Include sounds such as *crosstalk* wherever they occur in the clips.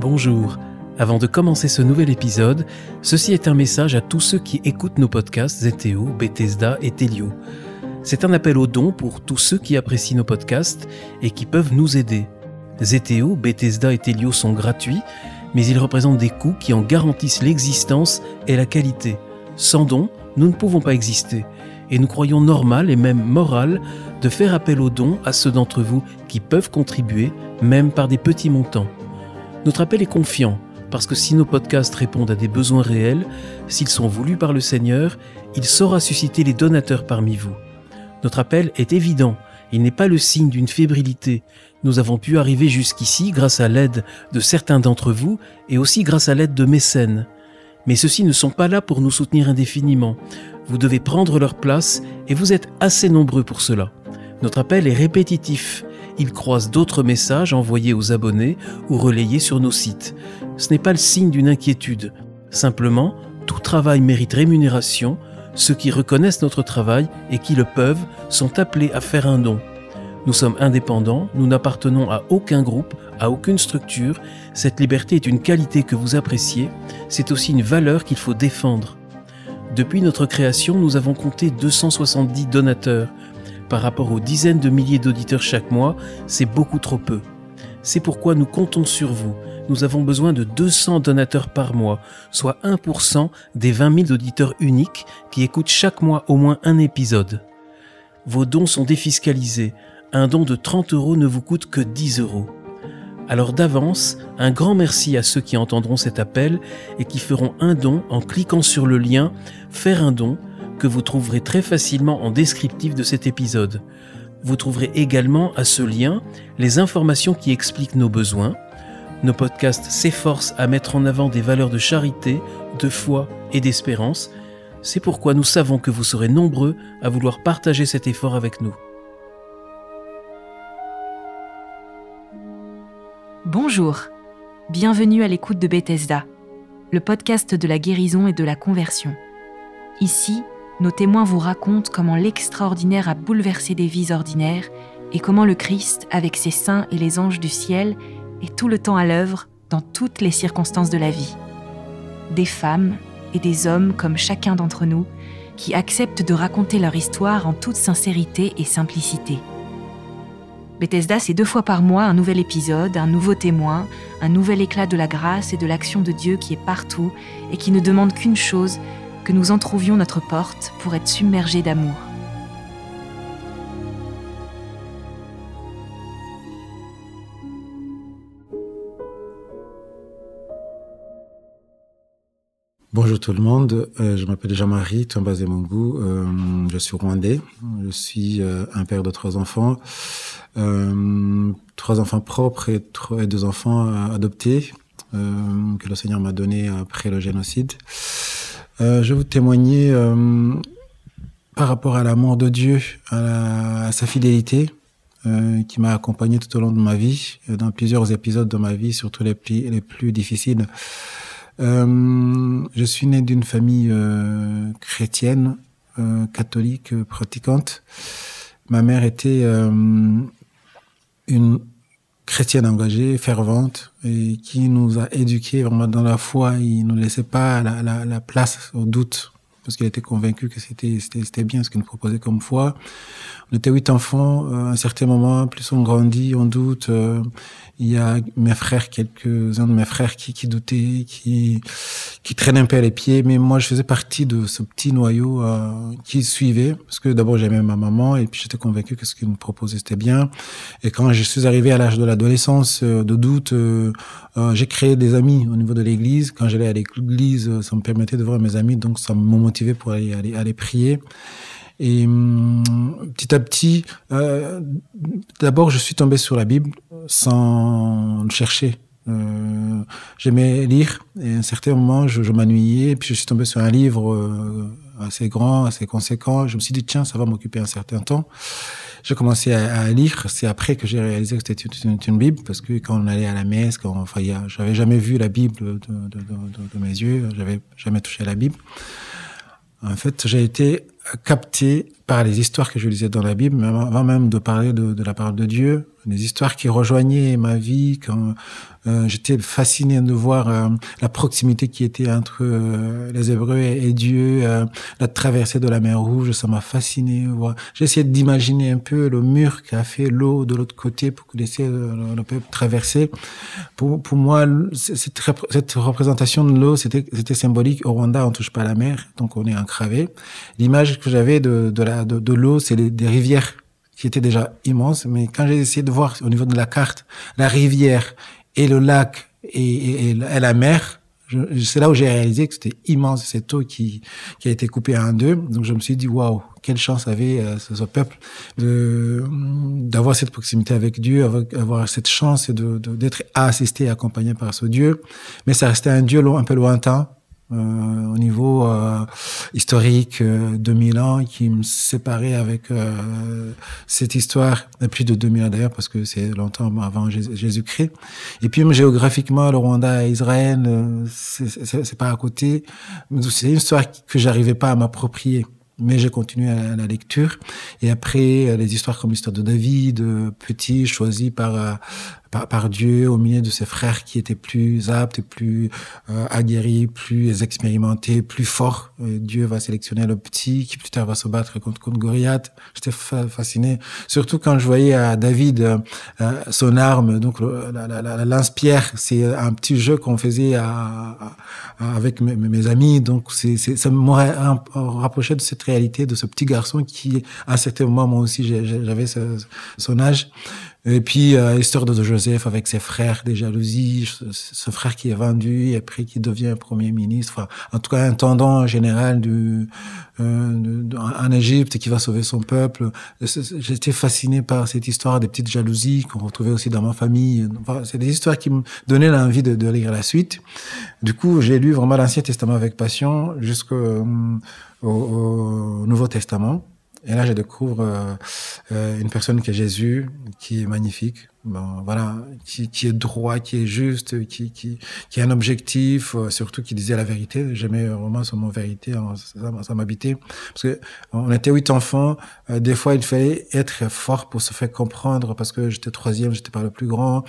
Bonjour. Avant de commencer ce nouvel épisode, ceci est un message à tous ceux qui écoutent nos podcasts ZTO, Bethesda et Telio. C'est un appel au don pour tous ceux qui apprécient nos podcasts et qui peuvent nous aider. ZTO, Bethesda et Telio sont gratuits, mais ils représentent des coûts qui en garantissent l'existence et la qualité. Sans don, nous ne pouvons pas exister, et nous croyons normal et même moral de faire appel aux dons à ceux d'entre vous qui peuvent contribuer, même par des petits montants. Notre appel est confiant, parce que si nos podcasts répondent à des besoins réels, s'ils sont voulus par le Seigneur, il saura susciter les donateurs parmi vous. Notre appel est évident, il n'est pas le signe d'une fébrilité. Nous avons pu arriver jusqu'ici grâce à l'aide de certains d'entre vous et aussi grâce à l'aide de mécènes. Mais ceux-ci ne sont pas là pour nous soutenir indéfiniment. Vous devez prendre leur place et vous êtes assez nombreux pour cela. Notre appel est répétitif. Il croise d'autres messages envoyés aux abonnés ou relayés sur nos sites. Ce n'est pas le signe d'une inquiétude. Simplement, tout travail mérite rémunération. Ceux qui reconnaissent notre travail et qui le peuvent sont appelés à faire un don. Nous sommes indépendants, nous n'appartenons à aucun groupe, à aucune structure. Cette liberté est une qualité que vous appréciez, c'est aussi une valeur qu'il faut défendre. Depuis notre création, nous avons compté 270 donateurs. Par rapport aux dizaines de milliers d'auditeurs chaque mois, c'est beaucoup trop peu. C'est pourquoi nous comptons sur vous. Nous avons besoin de 200 donateurs par mois, soit 1% des 20 000 auditeurs uniques qui écoutent chaque mois au moins un épisode. Vos dons sont défiscalisés. Un don de 30 euros ne vous coûte que 10 euros. Alors d'avance, un grand merci à ceux qui entendront cet appel et qui feront un don en cliquant sur le lien Faire un don que vous trouverez très facilement en descriptif de cet épisode. Vous trouverez également à ce lien les informations qui expliquent nos besoins. Nos podcasts s'efforcent à mettre en avant des valeurs de charité, de foi et d'espérance. C'est pourquoi nous savons que vous serez nombreux à vouloir partager cet effort avec nous. Bonjour, bienvenue à l'écoute de Bethesda, le podcast de la guérison et de la conversion. Ici, nos témoins vous racontent comment l'extraordinaire a bouleversé des vies ordinaires et comment le Christ, avec ses saints et les anges du ciel, est tout le temps à l'œuvre dans toutes les circonstances de la vie. Des femmes et des hommes comme chacun d'entre nous qui acceptent de raconter leur histoire en toute sincérité et simplicité. Bethesda, c'est deux fois par mois un nouvel épisode, un nouveau témoin, un nouvel éclat de la grâce et de l'action de Dieu qui est partout et qui ne demande qu'une chose, que nous entrouvions notre porte pour être submergés d'amour. Bonjour tout le monde, euh, je m'appelle Jean-Marie Tombazé euh, je suis rwandais, je suis euh, un père de trois enfants, trois enfants propres et, et deux enfants adoptés que le Seigneur m'a donné après le génocide. Je vais vous témoigner par rapport à l'amour de Dieu, à, sa fidélité, qui m'a accompagné tout au long de ma vie, dans plusieurs épisodes de ma vie, surtout les plus, les plus difficiles. Euh, je suis né d'une famille euh, chrétienne, euh, catholique, pratiquante. Ma mère était une chrétienne engagée, fervente, et qui nous a éduqués vraiment dans la foi. Il ne laissait pas la, la, la place au doute, parce qu'il était convaincu que c'était c'était bien ce qu'il nous proposait comme foi. On était huit enfants. Euh, à un certain moment, plus on grandit, on doute. Euh, il y a mes frères, quelques-uns de mes frères qui, qui doutaient, qui, qui traînaient un peu les pieds. Mais moi, je faisais partie de ce petit noyau euh, qui suivait. Parce que d'abord, j'aimais ma maman et puis j'étais convaincu que ce qu'il nous proposait, c'était bien. Et quand je suis arrivé à l'âge de l'adolescence, de doute, j'ai créé des amis au niveau de l'église. Quand j'allais à l'église, ça me permettait de voir mes amis. Donc, ça me motivait pour aller, prier. Et hum, petit à petit, euh, d'abord, je suis tombé sur la Bible sans le chercher. Euh, J'aimais lire et à un certain moment, je, je m'ennuyais. Puis je suis tombé sur un livre euh, assez grand, assez conséquent. Je me suis dit, tiens, ça va m'occuper un certain temps. J'ai commencé à, lire. C'est après que j'ai réalisé que c'était une, Bible, parce que quand on allait à la messe, quand enfin, j'avais jamais vu la Bible de, mes yeux, j'avais jamais touché à la Bible. En fait, j'ai été capté par les histoires que je lisais dans la Bible, avant même de parler de la parole de Dieu. Des histoires qui rejoignaient ma vie quand euh, j'étais fasciné de voir euh, la proximité qui était entre euh, les Hébreux et, Dieu, la traversée de la mer Rouge, ça m'a fasciné. Essayé d'imaginer un peu le mur qui a fait l'eau de l'autre côté pour laisser le, le peuple traverser. Pour, pour moi, cette, cette représentation de l'eau, c'était symbolique. Au Rwanda, on touche pas la mer, donc on est encravé. L'image que j'avais de, de, de l'eau, c'est des rivières qui étaient déjà immenses, mais quand j'ai essayé de voir au niveau de la carte, la rivière et le lac et, la mer, c'est là où j'ai réalisé que c'était immense cette eau qui, a été coupée en deux. Donc je me suis dit waouh, quelle chance avait euh, ce, peuple d'avoir cette proximité avec Dieu, avoir, avoir cette chance d'être assisté et accompagné par ce Dieu. Mais ça restait un Dieu un peu lointain au niveau euh, historique euh, 2000 ans qui me séparait avec euh, cette histoire, plus de 2000 ans d'ailleurs parce que c'est longtemps avant Jésus-Christ. Et puis géographiquement, le Rwanda et Israël, euh, c'est pas à côté. C'est une histoire que j'arrivais pas à m'approprier mais j'ai continué à la lecture. Et après, les histoires comme l'histoire de David, petit, choisi par par, par, Dieu au milieu de ses frères qui étaient plus aptes, plus euh, aguerris, plus expérimentés, plus forts. Dieu va sélectionner le petit qui plus tard va se battre contre, contre Goliath. J'étais fasciné, surtout quand je voyais à David euh, euh, son arme, donc la, la, la, lance-pierre. C'est un petit jeu qu'on faisait à, avec mes, amis, donc c'est, ça m'aurait rapproché de cette réalité de ce petit garçon qui, à un certain moment, moi aussi, j'avais son âge. Et puis, euh, l'histoire de Joseph avec ses frères, des jalousies, ce, frère qui est vendu et après qui devient premier ministre, enfin, en tout cas, intendant général du, euh, en Égypte qui va sauver son peuple. J'étais fasciné par cette histoire des petites jalousies qu'on retrouvait aussi dans ma famille. Enfin, c'est des histoires qui me donnaient l'envie de, de, lire la suite. Du coup, j'ai lu vraiment l'Ancien Testament avec passion jusqu'au euh, au Nouveau Testament. Et là, je découvre euh, euh, une personne qui est Jésus, qui est magnifique, bon, voilà, qui, qui, est droit, qui est juste, qui, qui, qui a un objectif, euh, surtout qui disait la vérité. J'aimais vraiment son mot vérité, hein, ça, m'habitait. Parce que on était huit enfants, euh, des fois il fallait être fort pour se faire comprendre, parce que j'étais troisième, j'étais pas le plus grand.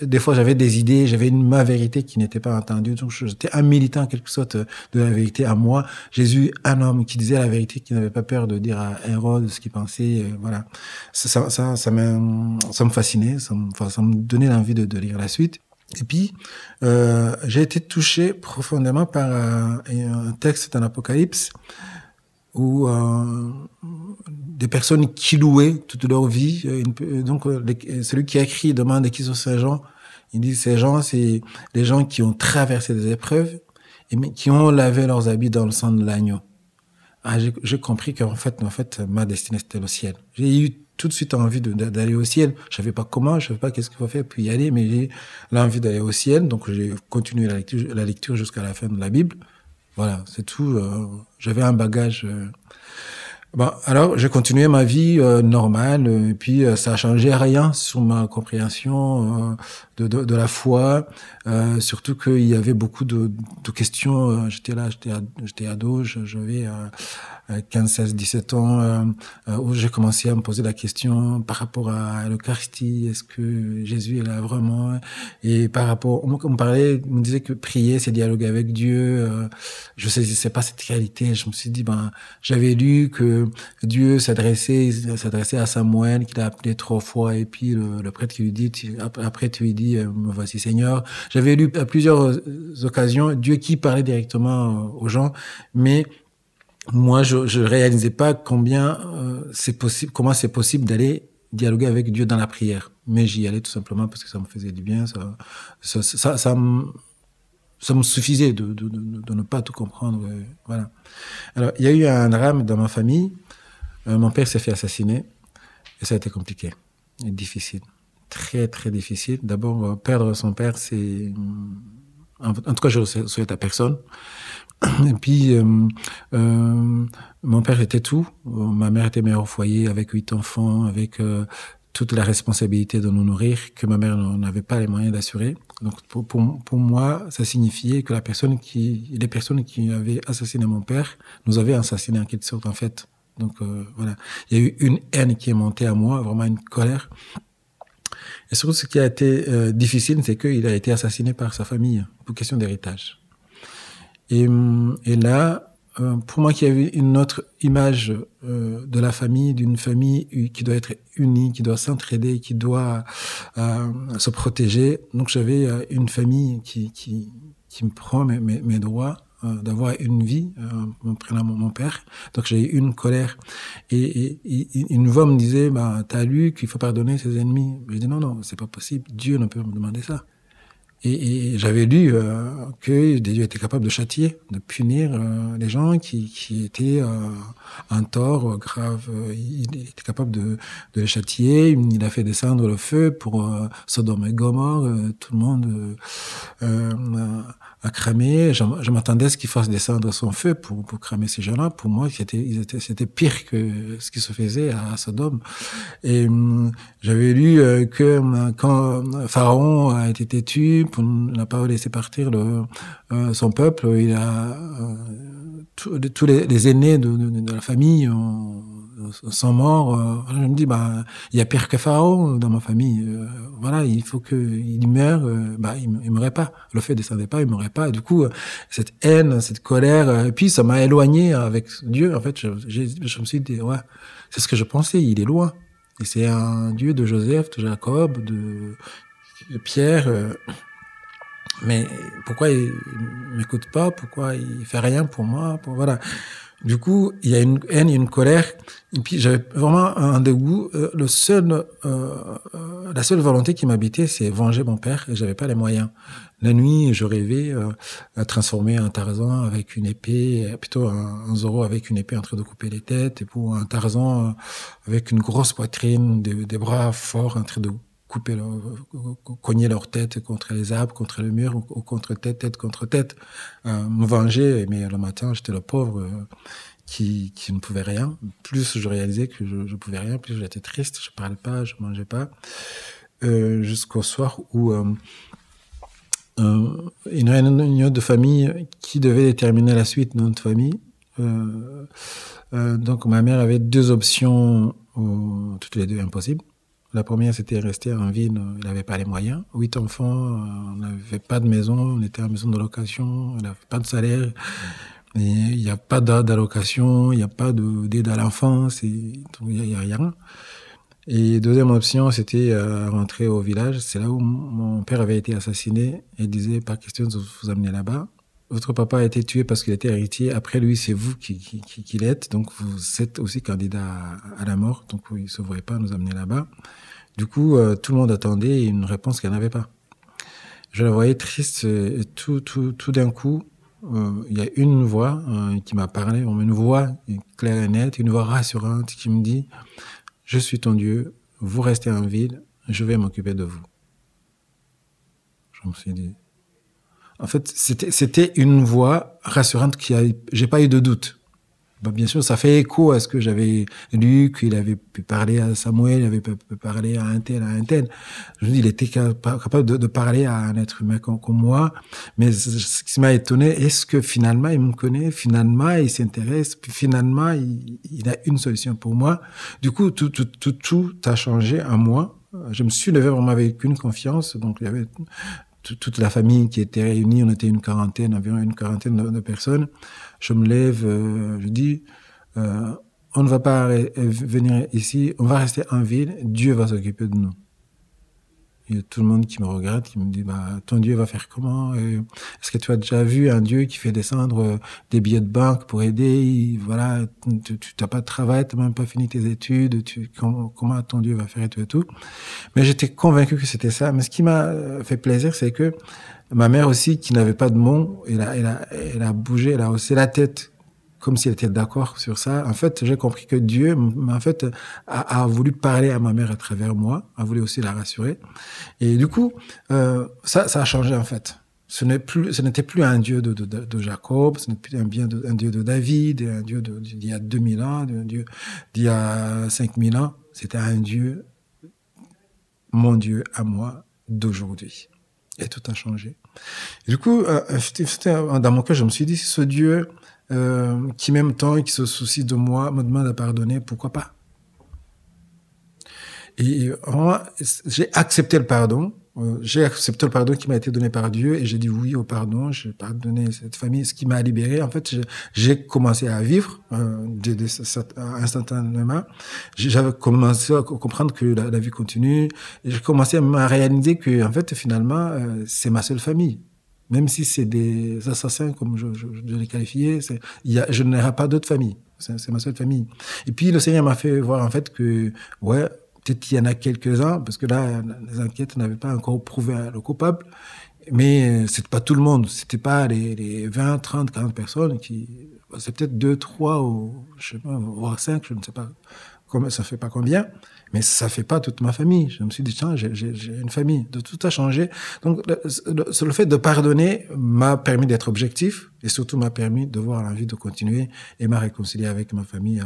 Des fois j'avais des idées, j'avais une ma vérité qui n'était pas entendue, donc j'étais un militant en quelque sorte de la vérité à moi. Jésus, un homme qui disait la vérité, qui n'avait pas peur de dire à Hérode ce qu'il pensait, euh, voilà. Ça, ça, ça, ça, ça me fascinait ça me, donnait l'envie de, lire la suite. Et puis, euh, j'ai été touché profondément par un, un texte dans l'Apocalypse où euh, des personnes qui louaient toute leur vie, donc celui qui a écrit demande qui sont ces gens. Il dit ces gens, c'est les gens qui ont traversé des épreuves et qui ont lavé leurs habits dans le sang de l'agneau. Ah, j'ai compris qu'en en fait, ma destinée c'était le ciel. J'ai eu tout de suite envie d'aller au ciel. Je savais pas comment, je savais pas qu'est-ce qu'il faut faire pour y aller, mais j'ai l'envie d'aller au ciel. Donc j'ai continué la lecture, jusqu'à la fin de la Bible. Voilà, c'est tout. Euh, j'avais un bagage. Euh. Bon, alors j'ai continué ma vie euh, normale, et puis ça a changé rien sur ma compréhension de, la foi. surtout qu'il y avait beaucoup de, de questions. j'étais là, j'étais ado, j'avais 15, 16, 17 ans, euh, euh, où j'ai commencé à me poser la question par rapport à l'Eucharistie, est-ce que Jésus est là vraiment Et par rapport, on me parlait, on me disait que prier, c'est dialoguer avec Dieu. Euh, je saisissais pas cette réalité. Je me suis dit, ben, j'avais lu que Dieu s'adressait, s'adressait à Samuel, qu'il a appelé trois fois, et puis le, prêtre qui lui dit, après tu lui dis, me voici Seigneur. J'avais lu à plusieurs occasions Dieu qui parlait directement aux gens, mais moi, je, je réalisais pas combien euh, c'est possible, comment c'est possible d'aller dialoguer avec Dieu dans la prière. Mais j'y allais tout simplement parce que ça me faisait du bien, ça, ça, me, suffisait de, ne pas tout comprendre. Voilà. Alors, il y a eu un drame dans ma famille. Euh, mon père s'est fait assassiner et ça a été compliqué difficile, très très difficile. D'abord, euh, perdre son père, c'est en, tout cas, je le souhaite à personne. Et puis, euh, euh, mon père était tout. Ma mère était mère au foyer avec huit enfants, avec euh, toute la responsabilité de nous nourrir que ma mère n'avait pas les moyens d'assurer. Donc, pour, pour, pour, moi, ça signifiait que la personne qui, les personnes qui avaient assassiné mon père nous avaient assassiné en quelque sorte, en fait. Donc, euh, voilà. Il y a eu une haine qui est montée à moi, vraiment une colère. Et surtout, ce qui a été euh, difficile, c'est qu'il a été assassiné par sa famille pour question d'héritage. Et, et là, euh, pour moi qui avait une autre image euh, de la famille, d'une famille qui doit être unie, qui doit s'entraider, qui doit euh, se protéger. Donc j'avais euh, une famille qui, qui, qui me prend mes, mes, droits d'avoir une vie, mon prénom mon père. Donc j'ai eu une colère. Et, et, et, une voix me disait, bah, t'as lu qu'il faut pardonner ses ennemis? Je dis non, non, c'est pas possible. Dieu ne peut me demander ça. Et, et j'avais lu euh, que Dieu était capable de châtier, de punir euh, les gens qui, qui étaient euh, un tort grave. Il était capable de, de les châtier. Il a fait descendre le feu pour euh, Sodome et Gomorre. tout le monde à cramer. Je, m'attendais à ce qu'il fasse descendre son feu pour, pour cramer ces gens-là. Pour moi, c'était, pire que ce qui se faisait à Sodome. Et hum, j'avais lu euh, que hum, quand Pharaon a été têtu, pour n'a pas laissé partir euh, son peuple, il a euh, tous les, aînés de la famille ont, sont morts. Euh, je me dis, bah, il y a pire que Pharaon dans ma famille. Euh, voilà, il faut qu'il meure. Euh, bah, il, il mourrait pas. Le fait descendait pas, il mourrait pas. Et du coup, cette haine, cette colère, et puis ça m'a éloigné avec Dieu. En fait, je, me suis dit, ouais, c'est ce que je pensais. Il est loin. C'est un Dieu de Joseph, de Jacob, de, de Pierre. Mais pourquoi il m'écoute pas? Pourquoi il fait rien pour moi? Pour, Voilà. Du coup, il y a une haine, une colère. Et puis, j'avais vraiment un dégoût. Euh, le seul, euh, euh, la seule volonté qui m'habitait, c'est venger mon père. Et j'avais pas les moyens. La nuit, je rêvais euh, transformer un Tarzan avec une épée, plutôt un, un Zoro avec une épée en train de couper les têtes, et pour un Tarzan euh, avec une grosse poitrine, des, des bras forts en train de leur, cogner leur tête contre les arbres, contre le mur, ou contre tête, tête contre tête, euh, me venger. Mais le matin, j'étais le pauvre euh, qui, qui ne pouvait rien. Plus je réalisais que je, je pouvais rien, plus j'étais triste, je parlais pas, je mangeais pas. Euh, jusqu'au soir où euh, une réunion de famille qui devait déterminer la suite de notre famille. donc ma mère avait deux options, toutes les deux impossibles la première, c'était rester en ville. Il n'avait pas les moyens. Huit enfants, on n'avait pas de maison. On était en maison de location. On n'avait pas de salaire. Il n'y a pas d'allocation. Il n'y a pas d'aide à l'enfance. Il n'y a, rien. Et deuxième option, c'était euh, rentrer au village. C'est là où mon père avait été assassiné. Et disait, pas question de vous amener là-bas. Votre papa a été tué parce qu'il était héritier. Après lui, c'est vous qui, qui, l'êtes. Donc, vous êtes aussi candidat à, la mort. Donc, il ne se voulait pas nous amener là-bas. Du coup, euh, tout le monde attendait une réponse qu'elle n'avait pas. Je la voyais triste tout d'un coup, euh, il y a une voix euh, qui m'a parlé, une voix claire et nette, une voix rassurante qui me dit Je suis ton Dieu, vous restez en ville, je vais m'occuper de vous. Je me suis dit. En fait, c'était une voix rassurante qui a, j'ai pas eu de doute. Bah, bien sûr, ça fait écho à ce que j'avais lu, qu'il avait pu parler à Samuel, il avait pu parler à un tel, à un tel. Je dis, il était capable de, parler à un être humain comme, moi. Mais ce qui m'a étonné, est-ce que finalement, il me connaît, finalement, il s'intéresse, puis finalement, il, a une solution pour moi. Du coup, tout, tout, tout, tout a changé en moi. Je me suis levé vraiment avec une confiance. Donc, il y avait toute la famille qui était réunie, on était une quarantaine, environ une quarantaine de, personnes. Je me lève, euh, je dis, euh, on ne va pas venir ici, on va rester en ville, Dieu va s'occuper de nous. Il y a tout le monde qui me regarde, qui me dit, bah, ton Dieu va faire comment Est-ce que tu as déjà vu un Dieu qui fait descendre euh, des billets de banque pour aider? Voilà, tu n'as pas de travail, tu n'as même pas fini tes études, tu, comment, comment, ton Dieu va faire et tout et tout. Mais j'étais convaincu que c'était ça. Mais ce qui m'a euh, fait plaisir, c'est que ma mère aussi, qui n'avait pas de mots, elle a, elle, a, elle a bougé, elle a haussé la tête comme si elle était d'accord sur ça. En fait, j'ai compris que Dieu, en fait, a, voulu parler à ma mère à travers moi, a voulu aussi la rassurer. Et du coup, euh, ça, ça a changé en fait. Ce n'est plus, ce n'était plus un Dieu de, Jacob, ce n'est plus un Dieu de David, un Dieu d'il y a 2000 ans, un Dieu d'il y a 5000 ans. C'était un Dieu, mon Dieu à moi d'aujourd'hui. Et tout a changé. Et du coup, euh, dans mon cœur, je me suis dit, ce Dieu, euh, qui m'aime tant et qui se soucie de moi, me demande à pardonner, pourquoi pas? Et moi, j'ai accepté le pardon. Euh, j'ai accepté le pardon qui m'a été donné par Dieu et j'ai dit oui au pardon. J'ai pardonné cette famille, ce qui m'a libéré. En fait, j'ai commencé à vivre euh, de, de, instantanément. J'avais commencé à comprendre que la, vie continue. J'ai commencé à réaliser que, en fait, finalement, euh, c'est ma seule famille. Même si c'est des assassins, comme je, je, les qualifiais, y a, je n'aurai pas d'autres familles. C'est ma seule famille. Et puis le Seigneur m'a fait voir en fait que, ouais, peut-être qu'il y en a quelques-uns, parce que là, les enquêtes n'avaient pas encore prouvé le coupable. Mais c'est pas tout le monde. C'était pas les, les 20, 30, 40 personnes qui, c'est peut-être 2, 3 ou, je sais pas, voire 5, je ne sais pas combien, ça fait pas combien. Mais ça fait pas toute ma famille. Je me suis dit, tiens, j'ai une famille. De tout a changé. Donc, le, fait de pardonner m'a permis d'être objectif et surtout m'a permis de voir l'envie de continuer et m'a réconcilié avec ma famille,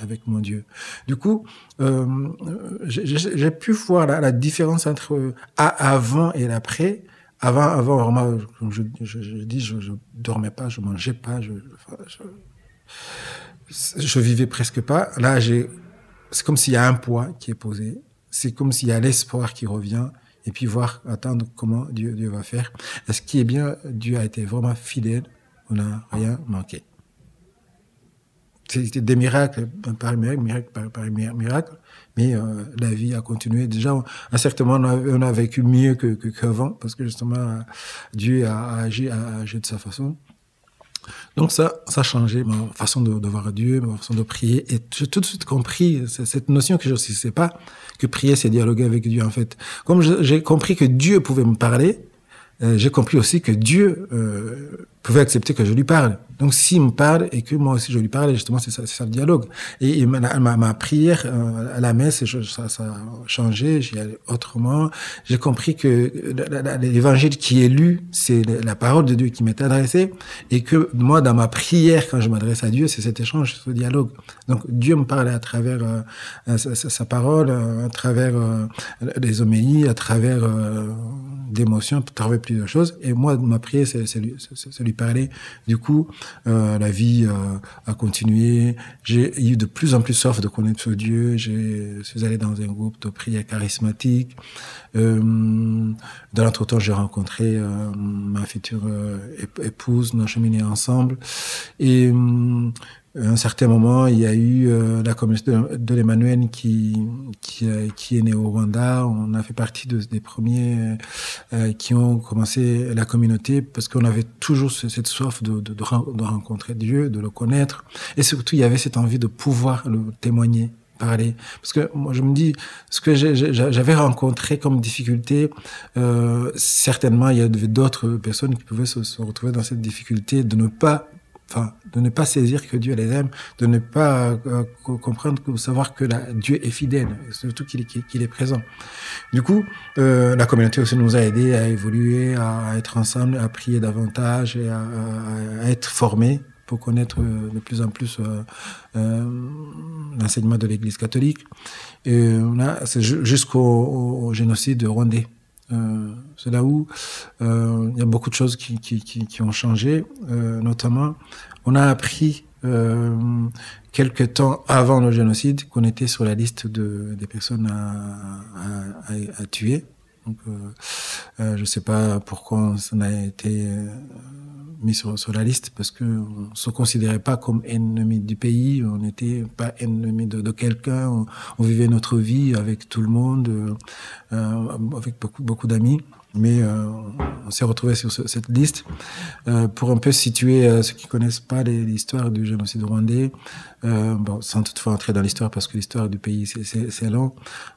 avec, mon Dieu. Du coup, euh, j'ai pu voir la, différence entre avant et l'après. Avant, avant, vraiment, comme je, je, je, dis, je, je dormais pas, je mangeais pas, je, je, je vivais presque pas. Là, j'ai c'est comme s'il y a un poids qui est posé. C'est comme s'il y a l'espoir qui revient et puis voir, attendre comment Dieu, Dieu va faire. Et ce qui est bien, Dieu a été vraiment fidèle. On n'a rien manqué. C'était des miracles par miracle, miracle par, par miracle, mais euh, la vie a continué. Déjà, à un certain moment, on a, vécu mieux que qu'avant, parce que justement, Dieu a agi, a agi de sa façon. Donc ça, ça a changé ma façon de, de voir Dieu, ma façon de prier. Et j'ai tout de suite compris cette notion que je ne sais pas, que prier, c'est dialoguer avec Dieu en fait. Comme j'ai compris que Dieu pouvait me parler, euh, j'ai compris aussi que Dieu euh, pouvait accepter que je lui parle. Donc s'il me parle et que moi aussi je lui parle, justement c'est ça, ça, le dialogue. Et, ma, ma, ma, prière euh, à la messe, ça, ça a changé, j'y allais autrement. J'ai compris que l'évangile qui est lu, c'est la parole de Dieu qui m'est adressée et que moi dans ma prière quand je m'adresse à Dieu, c'est cet échange, ce dialogue. Donc Dieu me parle à travers euh, sa, parole, à travers les homélies, à travers d'émotions, travers plusieurs choses. Et moi ma prière, c'est lui, parler. Du coup, euh, la vie euh, a continué. J'ai eu de plus en plus soif de connaître Dieu. Je suis allé dans un groupe de prière charismatique. Euh, dans l'entretemps, j'ai rencontré ma future épouse. Nous cheminé ensemble. Et à un certain moment, il y a eu euh, la communauté de, l'Emmanuel qui, qui, euh, qui, est née au Rwanda. On a fait partie de, des premiers euh, qui ont commencé la communauté parce qu'on avait toujours cette soif de, de, de, rencontrer Dieu, de le connaître. Et surtout, il y avait cette envie de pouvoir le témoigner parler. Parce que moi, je me dis, ce que j'avais rencontré comme difficulté, euh, certainement, il y avait d'autres personnes qui pouvaient se, se, retrouver dans cette difficulté de ne pas enfin, de ne pas saisir que Dieu les aime, de ne pas euh, comprendre, que savoir que Dieu est fidèle, surtout qu'il est, présent. Du coup, euh, la communauté aussi nous a aidés à évoluer, à, être ensemble, à prier davantage et à, être formés pour connaître euh, de plus en plus l'enseignement de l'Église catholique. Et jusqu'au au, au génocide rwandais. Euh, c'est là où euh, il y a beaucoup de choses qui, ont changé. Euh, notamment, on a appris euh, quelques temps avant le génocide qu'on était sur la liste de, des personnes à, tuer. Donc, je sais pas pourquoi ça n'a été mis sur, la liste parce que on se considérait pas comme ennemi du pays, on n'était pas ennemi de, quelqu'un, on, vivait notre vie avec tout le monde, euh, avec beaucoup d'amis. Mais euh, on s'est retrouvé sur ce, cette liste euh, pour un peu situer ceux qui connaissent pas l'histoire du génocide rwandais, bon, sans toutefois entrer dans l'histoire parce que l'histoire du pays c'est long.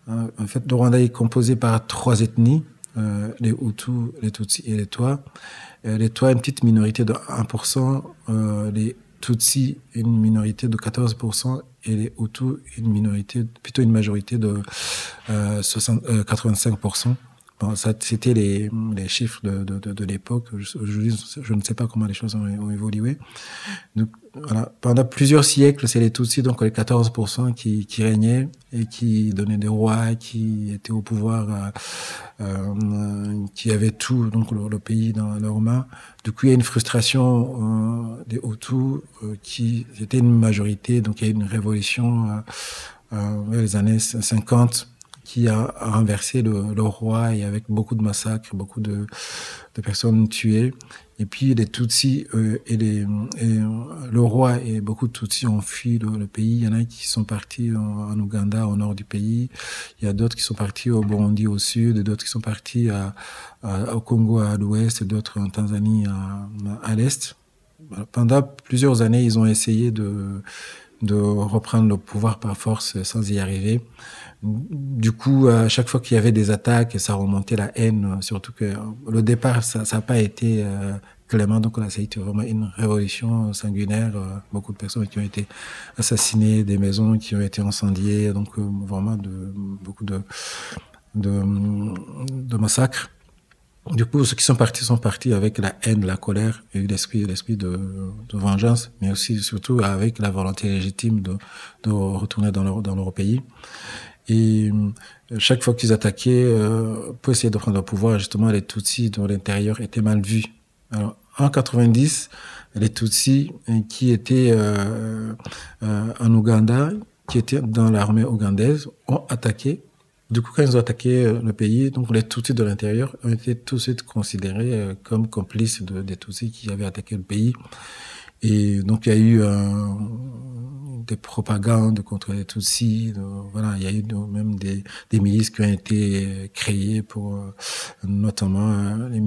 En fait, le Rwanda est composé par trois ethnies les Hutus, les Tutsis et les Tois. Euh, les Toits, une petite minorité de 1%, euh, les Tutsis, une minorité de 14%, et les Hutus, une minorité, plutôt une majorité de euh, 60, 85%. Bon, ça, c'était les, les chiffres de, de, de, de l'époque. Je, je, je, ne sais pas comment les choses ont, ont évolué. Donc, voilà. Pendant plusieurs siècles, c'est les Tutsis, donc les 14% qui, qui régnaient et qui donnaient des rois, qui étaient au pouvoir, euh, euh, qui avaient tout, donc le, pays dans leurs mains. Du coup, il y a une frustration euh, des Hutus euh, qui était une majorité, donc il y a une révolution euh, euh les années 50 qui a renversé le, roi et avec beaucoup de massacres, beaucoup de, personnes tuées. Et puis les Tutsis euh, et, et, le roi et beaucoup de Tutsis ont fui le, pays. Il y en a qui sont partis en, en, Ouganda, au nord du pays. Il y a d'autres qui sont partis au Burundi, au sud, d'autres qui sont partis au Congo à l'ouest, d'autres en Tanzanie à, l'est. Pendant plusieurs années, ils ont essayé de reprendre le pouvoir par force sans y arriver. Du coup, à chaque fois qu'il y avait des attaques, ça remontait la haine, surtout que le départ, ça n'a pas été euh, clément. Donc, ça a été vraiment une révolution sanguinaire. Euh, beaucoup de personnes qui ont été assassinées, des maisons qui ont été incendiées. Donc, euh, vraiment, beaucoup de, massacres. Du coup, ceux qui sont partis sont partis avec la haine, la colère et l'esprit, l'esprit de, vengeance, mais aussi surtout avec la volonté légitime de, retourner dans leur pays. Et chaque fois qu'ils attaquaient euh, pour essayer de prendre le pouvoir, justement, les Tutsis dans l'intérieur étaient mal vus. Alors, en 90, les Tutsis qui étaient euh, euh, en Ouganda, qui étaient dans l'armée ougandaise, ont attaqué du coup, quand ils ont attaqué euh, le pays, donc les Tutsis de l'intérieur ont été tout de suite considérés euh, comme complices de, des Tutsis qui avaient attaqué le pays. Et donc, il y a eu euh, des propagandes contre les Tutsis. voilà, il y a eu même des, des, milices qui ont été créées pour, notamment les,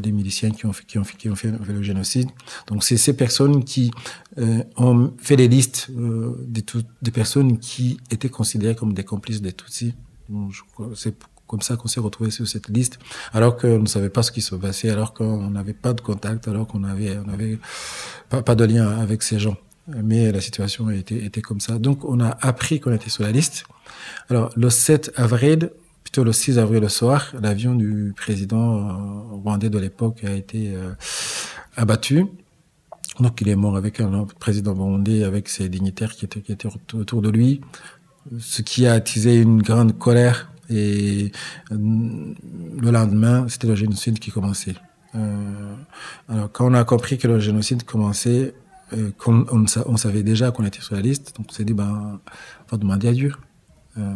les, miliciens qui ont fait, qui ont fait, le génocide. Donc, c'est ces personnes qui euh, ont fait les listes euh, des, des personnes qui étaient considérées comme des complices des Tutsis. Comme ça qu'on s'est retrouvé sur cette liste, alors qu'on ne savait pas ce qui se passait, alors qu'on n'avait pas de contact, alors qu'on avait, on avait pas, de lien avec ces gens. Mais la situation était, comme ça. Donc, on a appris qu'on était sur la liste. Alors, le 7 avril, plutôt le 6 avril le soir, l'avion du président euh, rwandais de l'époque a été euh, abattu. Donc, il est mort avec un président rwandais, avec ses dignitaires qui étaient autour de lui ce qui a attisé une grande colère. Et euh, le lendemain, c'était le génocide qui commençait. Euh, alors, quand on a compris que le génocide commençait, euh, on, savait déjà qu'on était sur la liste, donc on s'est dit, ben, on va demander à Dieu. Euh,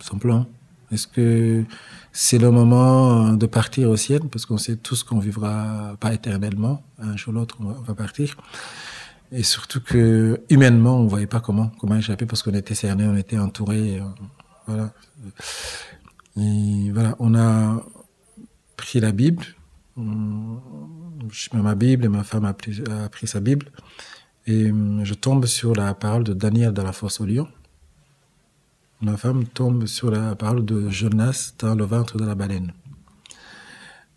simplement. Est-ce que c'est le moment de partir au ciel? Parce qu'on sait tous qu'on vivra pas éternellement. Un jour ou l'autre, on va partir. Et surtout que humainement, on voyait pas comment comment échapper parce qu'on était cerné, on était entouré. Voilà. On a pris la Bible. Je mets ma Bible et ma femme a pris, sa Bible. Et euh, je tombe sur la parole de Daniel dans la fosse au lion. Ma femme tombe sur la parole de Jonas dans le ventre de la baleine.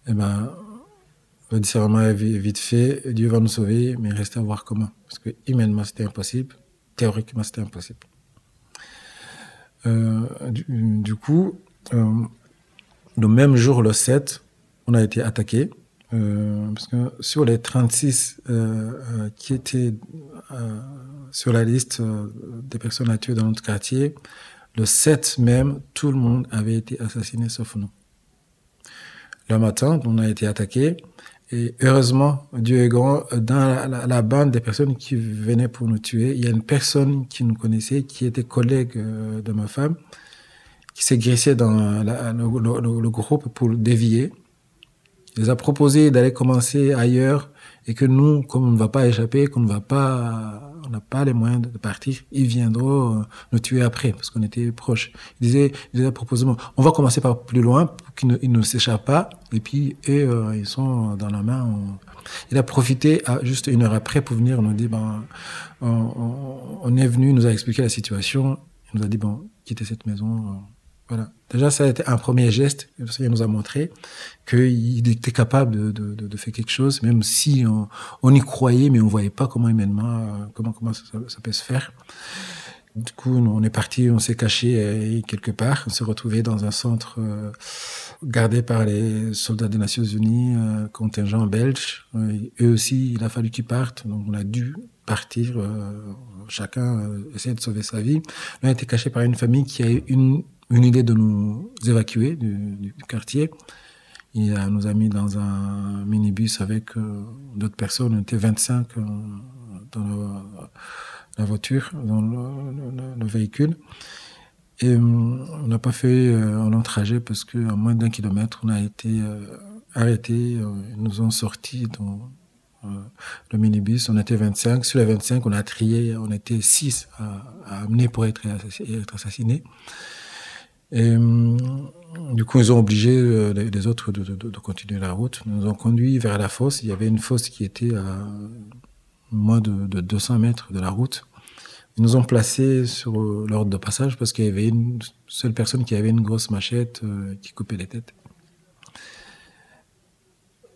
Et ben, le discernement est vite fait, Dieu va nous sauver, mais restez à voir comment. Parce que humainement, c'était impossible. Théoriquement, c'était impossible. Euh, du, coup, euh, le même jour, le 7, on a été attaqué. Euh, parce que sur les 36 euh, euh, qui étaient sur la liste des personnes à tuer dans notre quartier, le 7 même, tout le monde avait été assassiné sauf nous. Le matin, on a été attaqué. Et heureusement, Dieu est grand, dans la, bande des personnes qui venaient pour nous tuer, il y a une personne qui nous connaissait, qui était collègue euh, de ma femme, qui s'est glissé dans le, le, groupe pour dévier. Il les a proposé d'aller commencer ailleurs et que nous, comme on ne va pas échapper, qu'on ne va pas, on n'a pas les moyens de partir, ils viendront euh, nous tuer après parce qu'on était proches. Il disait, il disait proposé, on va commencer par plus loin pour qu'ils ne, ne s'échappent pas et puis eux, euh, ils sont dans la main. Il a profité à, juste une heure après pour venir nous dire, ben, on, est venu, nous a expliqué la situation, il nous a dit, bon, quittez cette maison. Euh, voilà. Déjà, ça a été un premier geste. Il nous a montré qu'il était capable de, de, de, faire quelque chose, même si on, on, y croyait, mais on voyait pas comment humainement, comment, comment ça, peut se faire. Du coup, on est parti, on s'est caché euh, quelque part. On s'est retrouvé dans un centre euh, gardé par les soldats des Nations Unies, euh, contingent belge. eux aussi, il a fallu qu'ils partent. Donc, on a dû partir, chacun essayer de sauver sa vie. On a été caché par une famille qui a eu une, une idée de nous évacuer du, quartier. Il nous a mis dans un minibus avec d'autres personnes. On était 25 dans le, la voiture, dans le, le, le, véhicule. Et euh, on n'a pas fait euh, un long trajet parce que à moins d'un kilomètre, on a été euh, arrêté. Ils nous ont sortis dans le minibus. On était 25. Sur les 25, on a trié. On était 6 à, amener pour être, être assassinés. Et du coup, ils ont obligé les autres de, continuer la route. Ils nous ont conduits vers la fosse. Il y avait une fosse qui était à moins de, de 200 mètres de la route. Ils nous ont placés sur l'ordre de passage parce qu'il y avait une seule personne qui avait une grosse machette euh, qui coupait les têtes.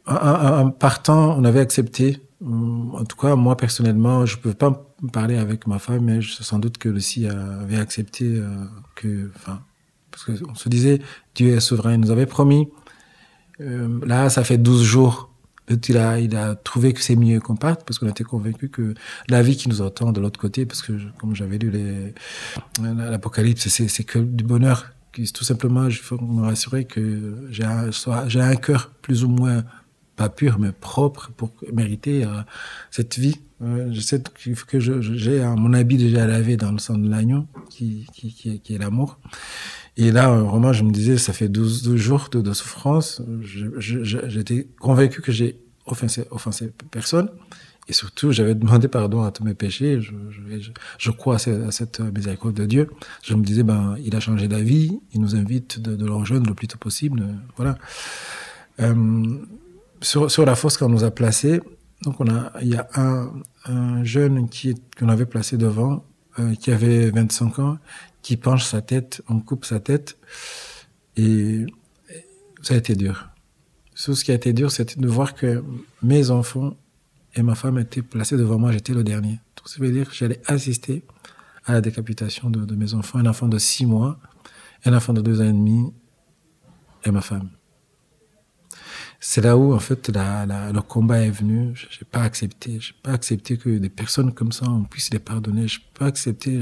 En, partant, on avait accepté. En tout cas, moi personnellement, je ne peux pas parler avec ma femme, mais je, sans doute que Lucie avait accepté euh, que, parce qu'on se disait, Dieu est souverain. Il nous avait promis. Euh, là, ça fait 12 jours il a, il a trouvé que c'est mieux qu'on parte parce qu'on était convaincu que la vie qui nous attend de l'autre côté, parce que comme j'avais lu les, l'Apocalypse, c'est, que du bonheur. Tout simplement, il faut me rassurer que j'ai un, cœur plus ou moins pas pur, mais propre pour mériter euh, cette vie. Euh, je sais que j'ai mon habit déjà lavé dans le sang de l'agneau, qui est l'amour. Et là, vraiment, je me disais, ça fait 12, jours de, souffrance. J'étais convaincu que j'ai offensé, offensé personne. Et surtout, j'avais demandé pardon à tous mes péchés. Je, crois à cette, à miséricorde de Dieu. Je me disais, ben, il a changé d'avis. Il nous invite de, le rejoindre le plus tôt possible. Voilà. Euh, sur, la fosse qu'on nous a placée, donc on a, il y a un, un jeune qui qu'on avait placé devant, euh, qui avait 25 ans, qui penche sa tête, on coupe sa tête. Et ça a été dur. Ce qui a été dur, c'était de voir que mes enfants et ma femme étaient placés devant moi, j'étais le dernier. Tout ça veut dire que j'allais assister à la décapitation de, de, mes enfants, un enfant de six mois, un enfant de deux ans et demi et ma femme c'est là où en fait la, la, le combat est venu. J'ai pas accepté, j'ai pas accepté que des personnes comme ça on puisse les pardonner. Je peux pas accepter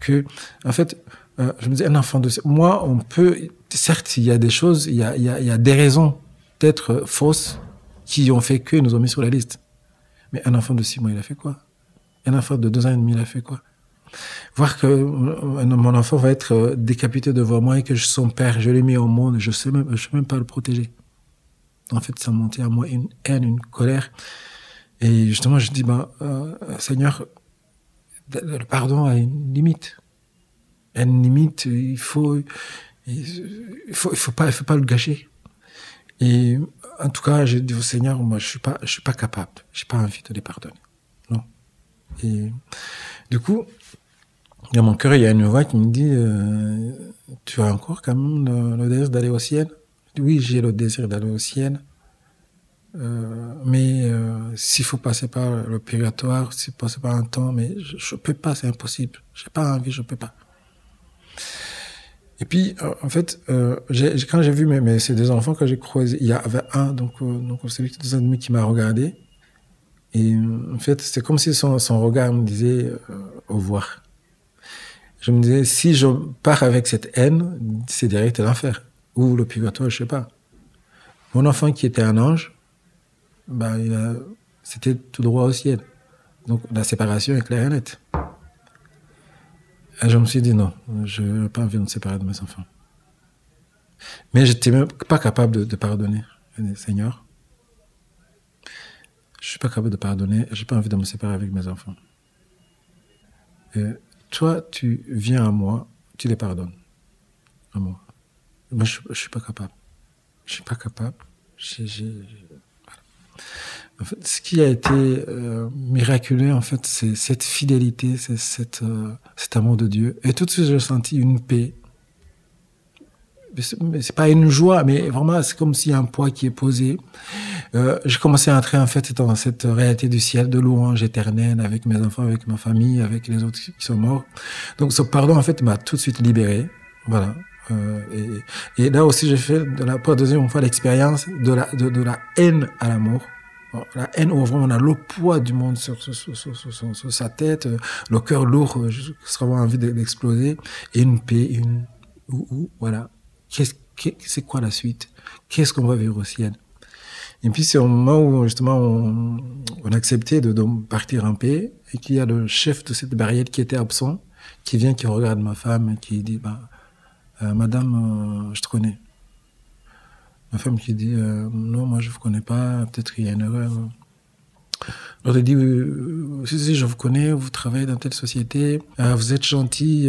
que, en fait, euh, je me dis un enfant de moi, on peut certes il y a des choses, il y a, il y a, il y a des raisons peut-être fausses qui ont fait que nous ont mis sur la liste. Mais un enfant de six mois, il a fait quoi? Un enfant de deux ans et demi, il a fait quoi? Voir que euh, mon enfant va être euh, décapité devant moi et que je son père, je l'ai mis au monde, je sais même, je sais même pas le protéger en fait, ça montait à moi une haine, une colère. Et justement, je dis, bah, euh, Seigneur, le pardon a une limite. A une limite, il faut, il faut, il faut pas, il faut pas le gâcher. Et en tout cas, j'ai dit au Seigneur, moi, je suis pas, je suis pas capable. J'ai pas envie de les pardonner. Non. Et du coup, dans mon cœur, il y a une voix qui me dit, euh, tu as encore quand même désir d'aller au ciel? Oui, j'ai le désir d'aller au ciel. Euh, mais euh, s'il faut passer par le purgatoire, s'il faut passer par un temps, mais je, ne peux pas, c'est impossible. J'ai pas envie, je peux pas. Et puis, euh, en fait, euh, quand j'ai vu mes, ces deux enfants que j'ai croisés, il y avait un, donc, donc celui ennemis qui m'a regardé. Et en fait, c'est comme si son, son regard me disait au revoir. Je me disais, si je pars avec cette haine, c'est direct l'enfer ou le purgatoire, je sais pas. Mon enfant qui était un ange, ben, c'était tout droit au ciel. Donc la séparation est claire et nette. Et je me suis dit non, je n'ai pas envie de me séparer de mes enfants. Mais j'étais même pas capable de, pardonner. Seigneur, je suis pas capable de pardonner, j'ai pas envie de me séparer avec mes enfants. Toi, tu viens à moi, tu les pardonnes. À moi. Moi, je, je suis pas capable. Je suis pas capable. En fait, ce qui a été euh, miraculeux, en fait, c'est cette fidélité, c'est euh, cet amour de Dieu. Et tout de suite, j'ai senti une paix. C'est pas une joie, mais vraiment, c'est comme s'il y a un poids qui est posé. Euh, j'ai commencé à entrer, en fait, dans cette réalité du ciel, de louange éternelle, avec mes enfants, avec ma famille, avec les autres qui sont morts. Donc, ce pardon, en fait, m'a tout de suite libéré. Voilà. Euh, et, et, là aussi, j'ai fait de la, pour la deuxième fois l'expérience de la, de, de, la haine à l'amour. la haine où vraiment on a le poids du monde sur, sur, sur, sur, sa tête, euh, le cœur lourd, euh, avoir envie d'exploser, et une paix, une, ou, ou voilà. Qu'est-ce, c'est quoi la suite? Qu'est-ce qu'on va vivre au ciel? Et puis c'est au moment où justement on, on a accepté de, de partir en paix et qu'il y a le chef de cette barrière qui était absent qui vient, qui regarde ma femme, qui dit, bah, Madame, euh, je te connais. Ma femme qui dit, euh, non, moi je ne vous connais pas, peut-être qu'il y a une erreur. L'autre dit, si, si, je vous connais, vous travaillez dans telle société, vous êtes gentil,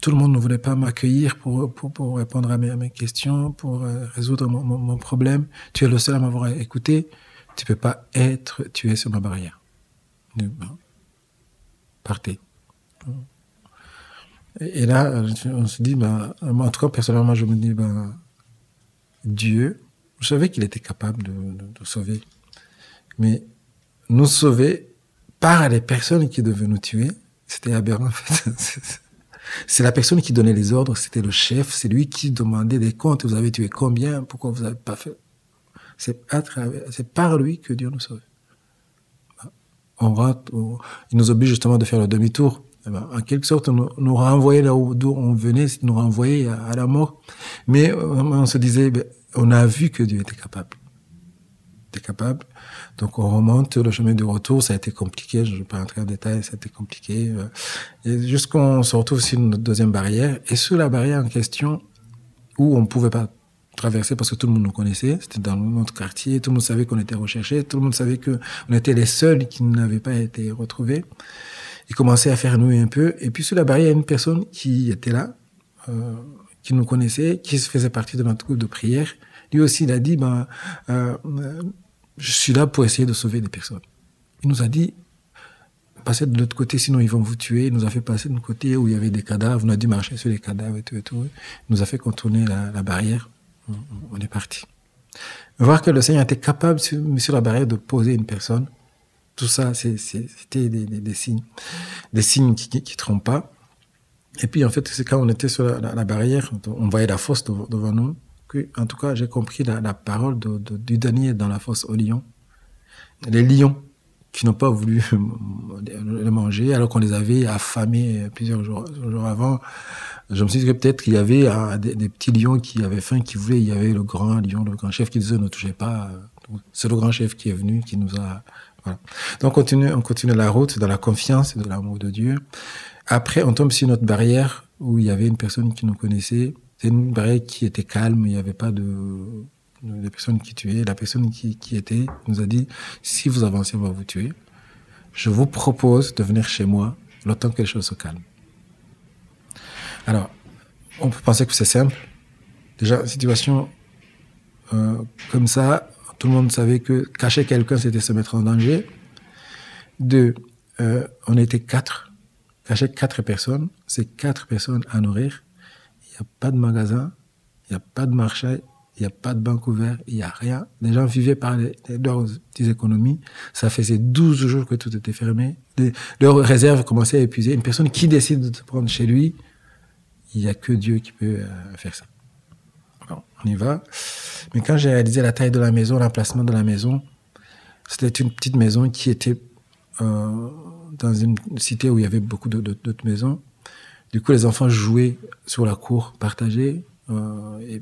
tout le monde ne voulait pas m'accueillir pour, pour, répondre à mes, questions, pour résoudre mon, problème. Tu es le seul à m'avoir écouté, tu peux pas être tué sur ma barrière. partez. Et là, on se dit, ben, en tout cas, personnellement, je me dis, ben, Dieu, je savais qu'il était capable de, de, sauver. Mais nous sauver par les personnes qui devaient nous tuer, c'était aberrant, en fait. *laughs* C'est la personne qui donnait les ordres, c'était le chef, c'est lui qui demandait des comptes. Vous avez tué combien? Pourquoi vous n'avez pas fait? C'est par lui que Dieu nous sauve. On rentre, il nous oblige justement de faire le demi-tour eh ben, en quelque sorte, nous, nous renvoyer là où on venait, nous renvoyer à, la mort. Mais euh, on se disait, ben, on a vu que Dieu était capable. était capable. Donc on remonte le chemin du retour, ça a été compliqué, je ne vais pas entrer en détail, ça a été compliqué. Euh. Jusqu'on se retrouve sur une deuxième barrière. Et sur la barrière en question, où on ne pouvait pas traverser parce que tout le monde nous connaissait, c'était dans notre quartier, tout le monde savait qu'on était recherché, tout le monde savait que on était les seuls qui n'avaient pas été retrouvés il commençait à faire nouer un peu. Et puis sur la barrière, il y a une personne qui était là, euh, qui nous connaissait, qui faisait partie de notre groupe de prière. Lui aussi, il a dit, ben, euh, euh, je suis là pour essayer de sauver des personnes. Il nous a dit, passez de l'autre côté, sinon ils vont vous tuer. Il nous a fait passer de l'autre côté où il y avait des cadavres. On a dû marcher sur les cadavres et tout et tout. Il nous a fait contourner la, barrière. On, est parti. Voir que le Seigneur était capable sur la barrière de poser une personne tout ça, c'était des, signes, des signes qui, qui, trompent pas. Et puis, en fait, c'est quand on était sur la, barrière, on voyait la fosse devant nous, que, en tout cas, j'ai compris la, parole de, du dernier dans la fosse au lion. Les lions qui n'ont pas voulu *laughs* le manger, alors qu'on les avait affamés plusieurs jours, avant. Je me suis dit que peut-être qu'il y avait ah, des, des, petits lions qui avaient faim, qui voulaient, il y avait le grand lion, le grand chef qui disait ne touchez pas. C'est le grand chef qui est venu, qui nous a donc on continue, on continue la route dans la confiance et de l'amour de Dieu. Après, on tombe sur notre barrière où il y avait une personne qui nous connaissait. C'est une barrière qui était calme, il n'y avait pas de, personnes qui tuaient. La personne qui, était nous a dit, si vous avancez, on va vous tuer. Je vous propose de venir chez moi le temps que les choses se calment. Alors, on peut penser que c'est simple. Déjà, situation euh, comme ça, tout le monde savait que cacher quelqu'un, c'était se mettre en danger. Deux, euh, on était quatre. Cacher quatre personnes, c'est quatre personnes à nourrir. Il n'y a pas de magasin, il n'y a pas de marché, il n'y a pas de banque ouverte, il n'y a rien. Les gens vivaient par leurs petites économies. Ça faisait 12 jours que tout était fermé. leurs réserves commençaient à épuiser. Une personne qui décide de te prendre chez lui, il n'y a que Dieu qui peut euh, faire ça. On y va. Mais quand j'ai réalisé la taille de la maison, l'emplacement de la maison, c'était une petite maison qui était euh, dans une cité où il y avait beaucoup d'autres maisons. Du coup, les enfants jouaient sur la cour partagée. Euh,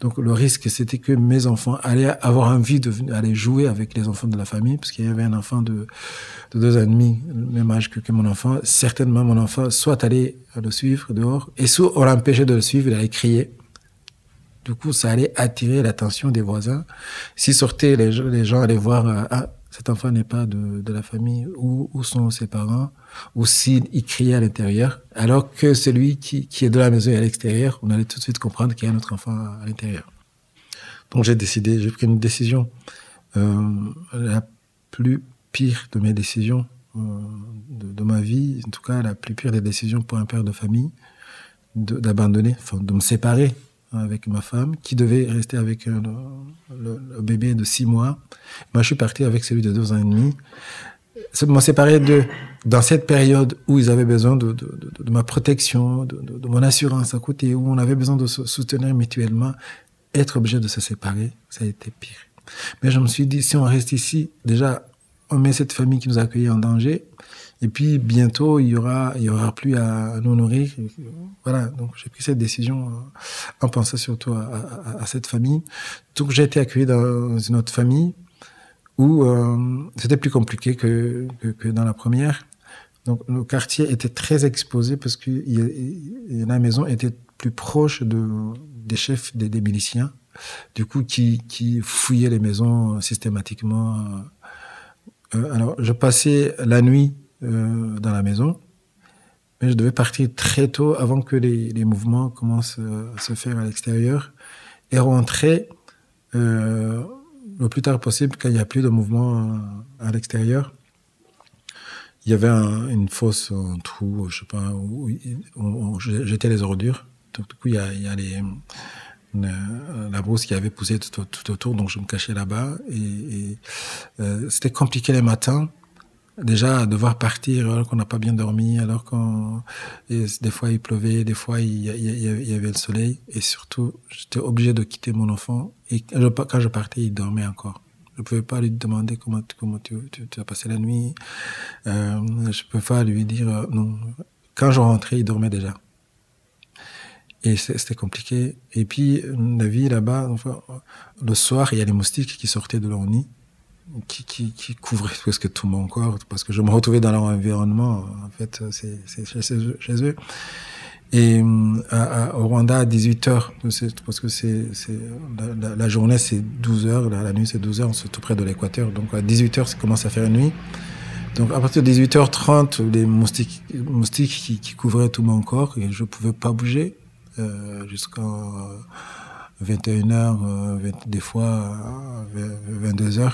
donc le risque, c'était que mes enfants allaient avoir envie d'aller jouer avec les enfants de la famille, parce qu'il y avait un enfant de, de deux ans et demi, le même âge que, que, mon enfant. Certainement, mon enfant soit allait le suivre dehors, et soit on l'empêchait de le suivre, il allait crier. Du coup, ça allait attirer l'attention des voisins. Si sortaient, les, les gens allaient voir, euh, ah, cet enfant n'est pas de, de, la famille, où, où sont ses parents, ou s'il criait à l'intérieur, alors que celui qui, qui est de la maison et à l'extérieur, on allait tout de suite comprendre qu'il y a un autre enfant à l'intérieur. Donc j'ai décidé, j'ai pris une décision, euh, la plus pire de mes décisions euh, de, ma vie, en tout cas la plus pire des décisions pour un père de famille, d'abandonner, enfin de me séparer avec ma femme, qui devait rester avec euh, le, bébé de six mois. Moi, je suis parti avec celui de deux ans et demi. M'ont séparé de dans cette période où ils avaient besoin de, de ma protection, de, mon assurance à côté, où on avait besoin de se soutenir mutuellement. Être obligé de se séparer, ça a été pire. Mais je me suis dit, si on reste ici, déjà, on met cette famille qui nous a accueillis en danger. Et puis bientôt, il y aura, il y aura plus à nous nourrir. Voilà. Donc j'ai pris cette décision euh, en pensant surtout à, à, à cette famille. Donc j'ai été accueilli dans une autre famille où euh, c'était plus compliqué que, que, que, dans la première. Donc le quartier était très exposé parce que la maison était plus proche de, des chefs des, miliciens, du coup qui, qui fouillaient les maisons systématiquement. Euh, alors je passais la nuit euh, dans la maison, mais je devais partir très tôt avant que les, mouvements commencent euh, à se faire à l'extérieur et rentrer euh, le plus tard possible quand il n'y a plus de mouvement à l'extérieur il y avait une fosse, un trou, je sais pas, où, on, jetait les ordures. Donc, du coup, il y a, les, la brousse qui avait poussé tout, autour, donc je me cachais là-bas. Et, c'était compliqué les matins. Déjà, devoir partir alors qu'on n'a pas bien dormi, alors qu'on, des fois il pleuvait, des fois il y, avait le soleil, et surtout, j'étais obligé de quitter mon enfant. Et quand je partais, il dormait encore. Je ne pouvais pas lui demander comment, comment tu, as passé la nuit. Euh, je ne pouvais pas lui dire euh, non. Quand je rentrais, il dormait déjà. Et c'était compliqué. Et puis, la vie là-bas, le soir, il y a les moustiques qui sortaient de leur nid, qui, qui, qui couvraient presque tout mon corps, parce que je me retrouvais dans leur environnement. En fait, c'est chez eux. Et euh, à, au Rwanda, à 18h, parce que c'est la, journée, c'est 12h, la, la, nuit, c'est 12h, on se tout près de l'équateur. Donc à 18h, ça commence à faire nuit. Donc à partir de 18h30, les moustiques, moustiques qui, qui, couvraient tout mon corps, et je pouvais pas bouger euh, jusqu'à 21h, euh, des fois 22h,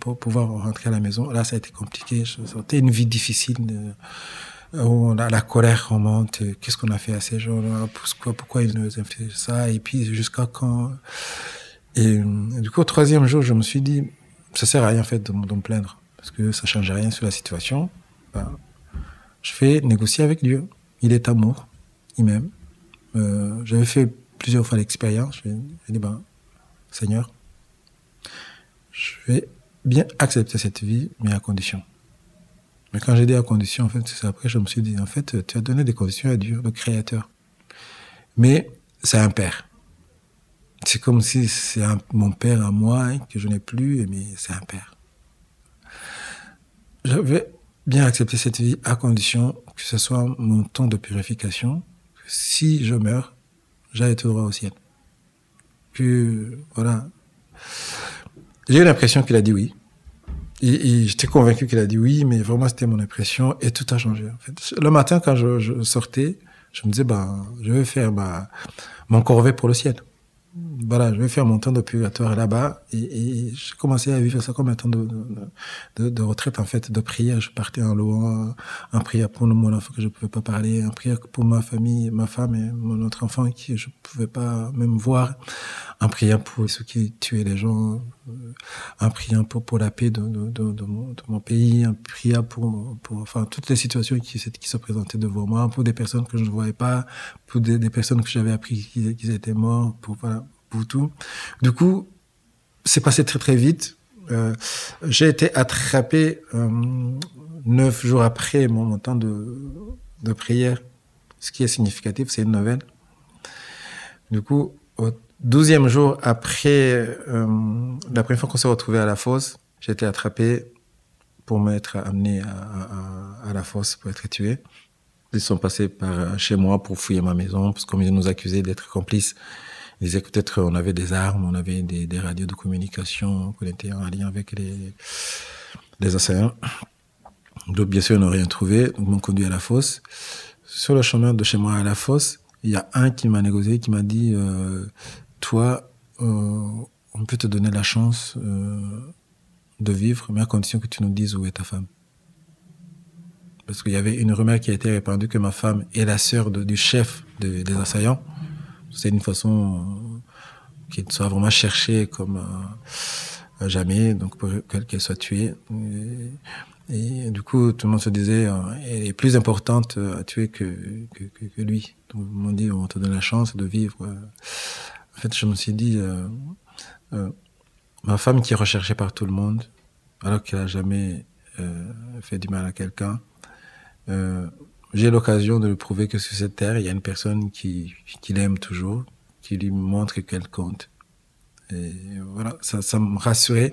pour pouvoir rentrer à la maison. Là, ça a été compliqué. Je une vie difficile. De, où la, colère remonte, qu'est-ce qu'on a fait à ces gens-là, pourquoi, pourquoi ils nous fait ça, et puis jusqu'à quand? Et du coup, au troisième jour, je me suis dit, ça sert à rien en fait de, me plaindre, parce que ça change rien sur la situation. Ben, je vais négocier avec Dieu. Il est amour, il m'aime. Euh, J'avais fait plusieurs fois l'expérience. Je ai dit, ben, Seigneur, je vais bien accepter cette vie, mais à condition. Mais quand j'ai dit à condition, en fait, c'est après je me suis dit, en fait, tu as donné des conditions à Dieu, le Créateur. Mais c'est un père. C'est comme si c'est mon père à moi hein, que je n'ai plus, mais c'est un père. Je vais bien accepter cette vie à condition que ce soit mon temps de purification. Si je meurs, j'aille tout droit au ciel. Puis, voilà. J'ai eu l'impression qu'il a dit oui. Et, j'étais convaincu qu'il a dit oui, mais vraiment c'était mon impression et tout a changé. Le matin, quand je, sortais, je me disais, bah, je vais faire bah, mon corvée pour le ciel voilà, je vais faire mon temps de purgatoire là-bas. Et, j'ai commencé à vivre ça comme un temps de, retraite, en fait, de prière. Je partais en louant, en prière pour mon enfant que je pouvais pas parler, en prière pour ma famille, ma femme et mon autre enfant qui je pouvais pas même voir, en prière pour ceux qui tuaient les gens, en priant pour, pour la paix de, de, de, de mon, mon, pays, en priant pour, pour, enfin, toutes les situations qui, qui se présentaient devant moi, pour des personnes que je ne voyais pas, pour des, des personnes que j'avais appris qu'ils étaient morts, pour, voilà, tout. Du coup, c'est passé très très vite. Euh, j'ai été attrapé euh, neuf jours après mon, temps de, de, prière, ce qui est significatif, c'est une nouvelle. Du coup, douzième jour après euh, la première fois qu'on s'est retrouvé à la fosse, j'ai été attrapé pour m'être amené à, la fosse pour être tué. Ils sont passés par chez moi pour fouiller ma maison, parce qu'on nous accusait d'être complices ils disaient que peut-être on avait des armes, on avait des, des radios de communication, qu'on était en lien avec les, les assaillants. Donc, bien sûr, on n'a rien trouvé. Donc, m'ont conduit à la fosse. Sur le chemin de chez moi à la fosse, il y a un qui m'a négocié, qui m'a dit, euh, toi, euh, on peut te donner la chance euh, de vivre, mais à condition que tu nous dises où est ta femme. Parce qu'il y avait une rumeur qui a été répandue que ma femme est la sœur du chef de, des assaillants. C'est une façon euh, qu'il soit vraiment cherché comme euh, jamais, donc pour qu'elle soit tuée. Et, du coup, tout le monde se disait, elle est plus importante à tuer que, lui. Donc, m'ont dit, on te donne la chance de vivre. En fait, je me suis dit, ma femme qui est recherchée par tout le monde, alors qu'elle a jamais fait du mal à quelqu'un, j'ai l'occasion de lui prouver que sur cette terre, il y a une personne qui, qui l'aime toujours, qui lui montre qu'elle compte. Et voilà, ça, ça me rassurait.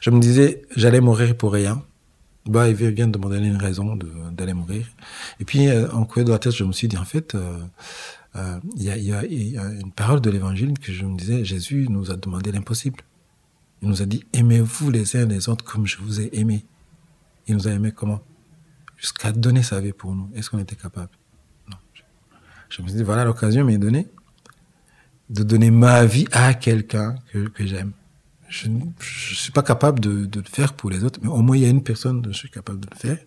Je me disais, j'allais mourir pour rien. Bah, il vient de me donner une raison d'aller mourir. Et puis, euh, en courant de la tête, je me suis dit, en fait, euh, euh, il y, a, une parole de l'évangile que je me disais, Jésus nous a demandé l'impossible. Il nous a dit, aimez-vous les uns les autres comme je vous ai aimé. Il nous a aimé comment? Jusqu'à donner sa vie pour nous. Est-ce qu'on était capable? Non. Je me suis dit, voilà l'occasion m'est donnée de donner ma vie à quelqu'un que, j'aime je ne suis pas capable de, le faire pour les autres, mais au moins il y a une personne je suis capable de le faire.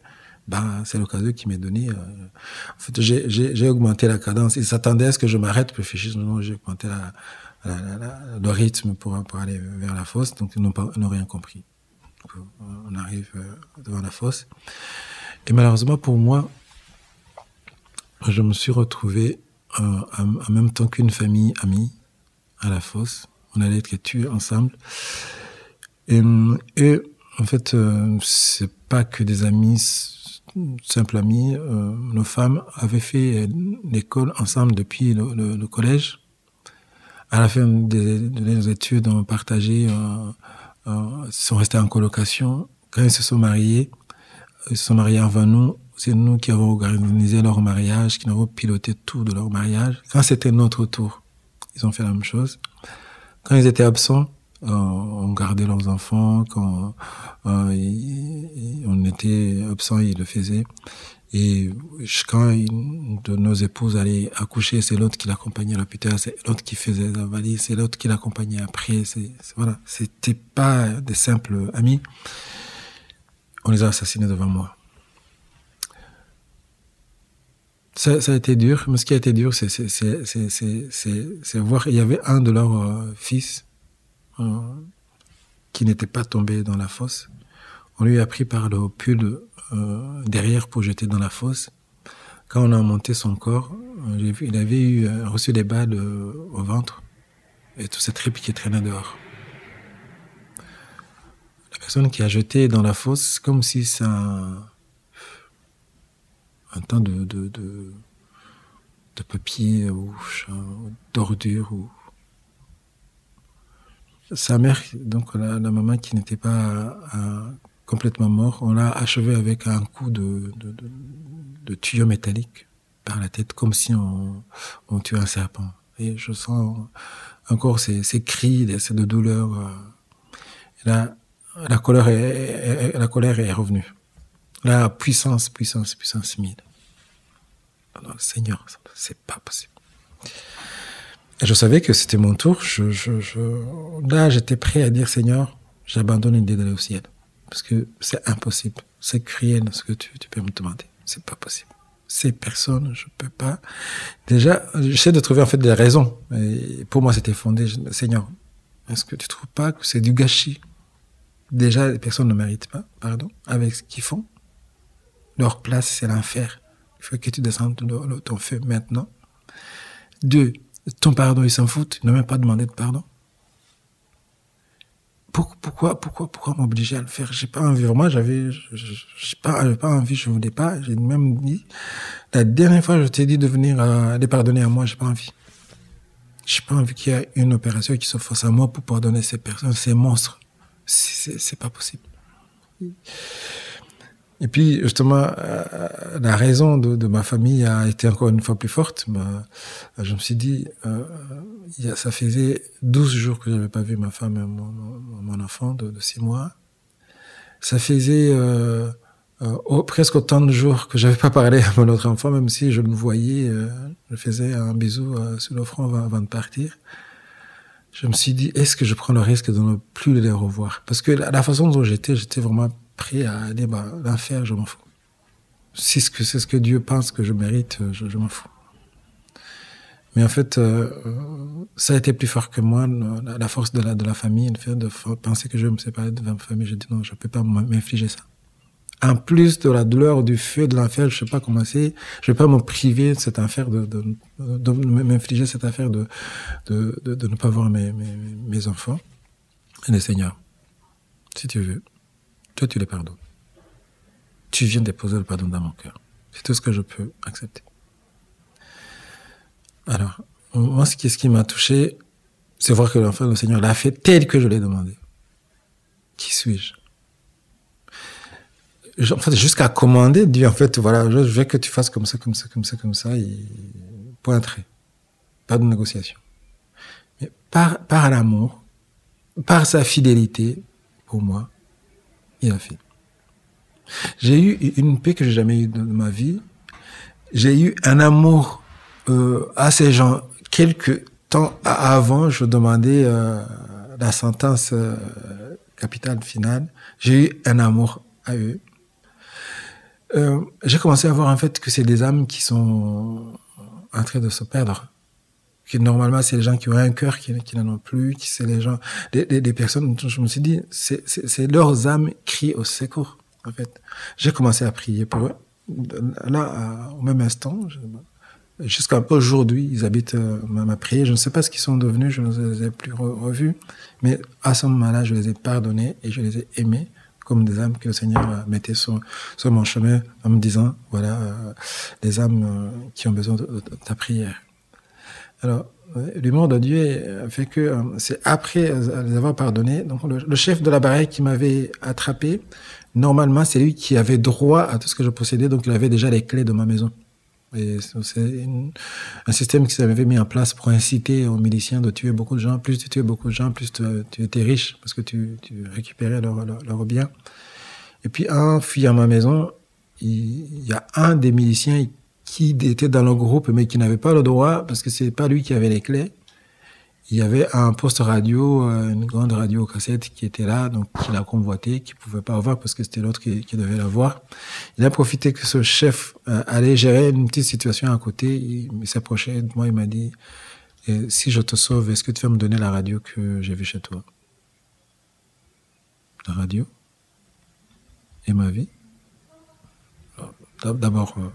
Ben, c'est l'occasion qui m'est donnée. Euh, en fait, j'ai augmenté la cadence. Ils s'attendaient à ce que je m'arrête pour réfléchir. Non, j'ai augmenté la, la, la, le rythme pour, pour aller vers la fosse. Donc, ils n'ont rien compris. On arrive euh, devant la fosse. Et malheureusement pour moi, je me suis retrouvé euh, en même temps qu'une famille amie à la fosse on allait être tués ensemble. Et en fait, euh, c'est pas que des amis, simples amis. Euh, nos femmes avaient fait l'école ensemble depuis le, le, le, collège. À la fin des, des études, on partagé, euh, euh, sont restés en colocation. Quand ils se sont mariés, ils se sont mariés avant nous. C'est nous qui avons organisé leur mariage, qui avons piloté tout de leur mariage. Quand c'était notre tour, ils ont fait la même chose. Quand ils étaient absents, euh, on gardait leurs enfants. Quand euh, on était absent, ils le faisaient. Et quand une de nos épouses allait accoucher, c'est l'autre qui l'accompagnait à l'hôpital, c'est l'autre qui faisait la valise, c'est l'autre qui l'accompagnait après. C'est, voilà, c'était pas des simples amis. On les a assassinés devant moi. Ça, ça, a été dur, mais ce qui a été dur, c'est voir, il y avait un de leurs euh, fils euh, qui n'était pas tombé dans la fosse. On lui a pris par le pull euh, derrière pour jeter dans la fosse. Quand on a monté son corps, euh, il avait eu, reçu des balles au ventre et tout cette tripes qui traînait dehors. La personne qui a jeté dans la fosse, comme si ça un tas de, de, de, de papier ou d'ordures. Ou... Sa mère, donc la, maman qui n'était pas euh, complètement morte, on l'a achevé avec un coup de, tuyau métallique par la tête, comme si on, on tuait un serpent. Et je sens encore ces, cris, ces de douleur. Euh, la, colère est, est, la colère est revenue. La puissance, puissance, puissance mille. Alors, Seigneur, c'est pas possible. Et je savais que c'était mon tour. Je, je, je... Là, j'étais prêt à dire, Seigneur, j'abandonne l'idée d'aller au ciel. Parce que c'est impossible. C'est cruel ce que tu, tu peux me demander. C'est pas possible. Ces personnes, je peux pas. Déjà, j'essaie de trouver en fait des raisons. Et pour moi, c'était fondé. Seigneur, est-ce que tu trouves pas que c'est du gâchis? Déjà, les personnes ne méritent pas, pardon, avec ce qu'ils font. Leur place, c'est l'enfer. Il faut que tu descendes ton, ton feu maintenant. Deux, ton pardon, ils s'en foutent. Ils n'ont même pas demandé de pardon. Pourquoi, pourquoi, pourquoi m'obliger à le faire? J'ai pas envie. Moi, j'avais, j'ai pas, pas envie. Je voulais pas. J'ai même dit la dernière fois, je t'ai dit de venir à, les pardonner à moi. J'ai pas envie. J'ai pas envie qu'il y ait une opération qui se fasse à moi pour pardonner ces personnes, ces monstres. C'est pas possible. Et puis, justement, euh, la raison de, de, ma famille a été encore une fois plus forte. Bah, je me suis dit, euh, ça faisait 12 jours que je n'avais pas vu ma femme et mon, mon enfant de, de 6 mois. Ça faisait euh, euh, presque autant de jours que j'avais pas parlé à mon autre enfant, même si je le voyais, euh, je faisais un bisou sur le front avant, avant, de partir. Je me suis dit, est-ce que je prends le risque de ne plus les revoir? Parce que la, la façon dont j'étais, j'étais vraiment prêt à aller bah, l'enfer, je m'en fous. Si c'est ce, que, Dieu pense que je mérite, je, je m'en fous. Mais en fait, euh, ça a été plus fort que moi, la, force de la, famille, le fait de penser que je me séparer de ma famille. Je dis non, je ne peux pas m'infliger ça. En plus de la douleur du feu de l'enfer, je ne sais pas comment c'est, je ne vais pas me priver de cette affaire, de, m'infliger cette affaire de, de, ne pas voir mes enfants. Et le Seigneur, si tu veux, toi, tu les pardonnes. Tu viens déposer le pardon dans mon cœur. C'est tout ce que je peux accepter. Alors, moi, ce qui, m'a touché, c'est voir que l'enfant, le Seigneur l'a fait tel que je l'ai demandé. Qui suis-je? En fait, jusqu'à commander, dit en fait, voilà, je veux que tu fasses comme ça, comme ça, comme ça, comme ça, et point trait. Pas de négociation. Mais par, par l'amour, par sa fidélité, pour moi, il a fait. J'ai eu une paix que j'ai jamais eue dans ma vie. J'ai eu un amour euh, à ces gens. Quelques temps avant, je demandais euh, la sentence euh, capitale finale. J'ai eu un amour à eux. J'ai commencé à voir en fait que c'est des âmes qui sont en train de se perdre. Que normalement, c'est les gens qui ont un cœur qui, n'en ont plus, qui c'est les gens, des, des, des, personnes. Je me suis dit, c'est leurs âmes crient au secours. En fait, j'ai commencé à prier pour eux. Là, au même instant, jusqu'à aujourd'hui, ils habitent euh, ma, prière. Je ne sais pas ce qu'ils sont devenus, je ne les ai plus revus, mais à ce moment-là, je les ai pardonnés et je les ai aimés comme des âmes que le Seigneur mettait sur, sur mon chemin en me disant, voilà, euh, des âmes euh, qui ont besoin de, ta prière. Alors, l'humour de Dieu fait que euh, c'est après les avoir pardonnés, donc le, chef de la baraque qui m'avait attrapé, normalement c'est lui qui avait droit à tout ce que je possédais, donc il avait déjà les clés de ma maison. Et c'est un système qui s'avait mis en place pour inciter aux miliciens de tuer beaucoup de gens. Plus tu tuais beaucoup de gens, plus tu, étais riche parce que tu, récupérais leurs leur, biens. Et puis, en fuyant ma maison, il, y a un des miliciens qui était dans le groupe mais qui n'avait pas le droit parce que c'est pas lui qui avait les clés il y avait un poste radio, euh, une grande radio cassette qui était là, donc qu'il a convoité, qui pouvait pas avoir parce que c'était l'autre qui, qui, devait l'avoir. Il a profité que ce chef euh, allait gérer une petite situation à côté. Il, s'approchait de moi, il m'a dit si je te sauve, est-ce que tu vas me donner la radio que j'ai vue chez toi La radio? Et ma vie? D'abord, euh,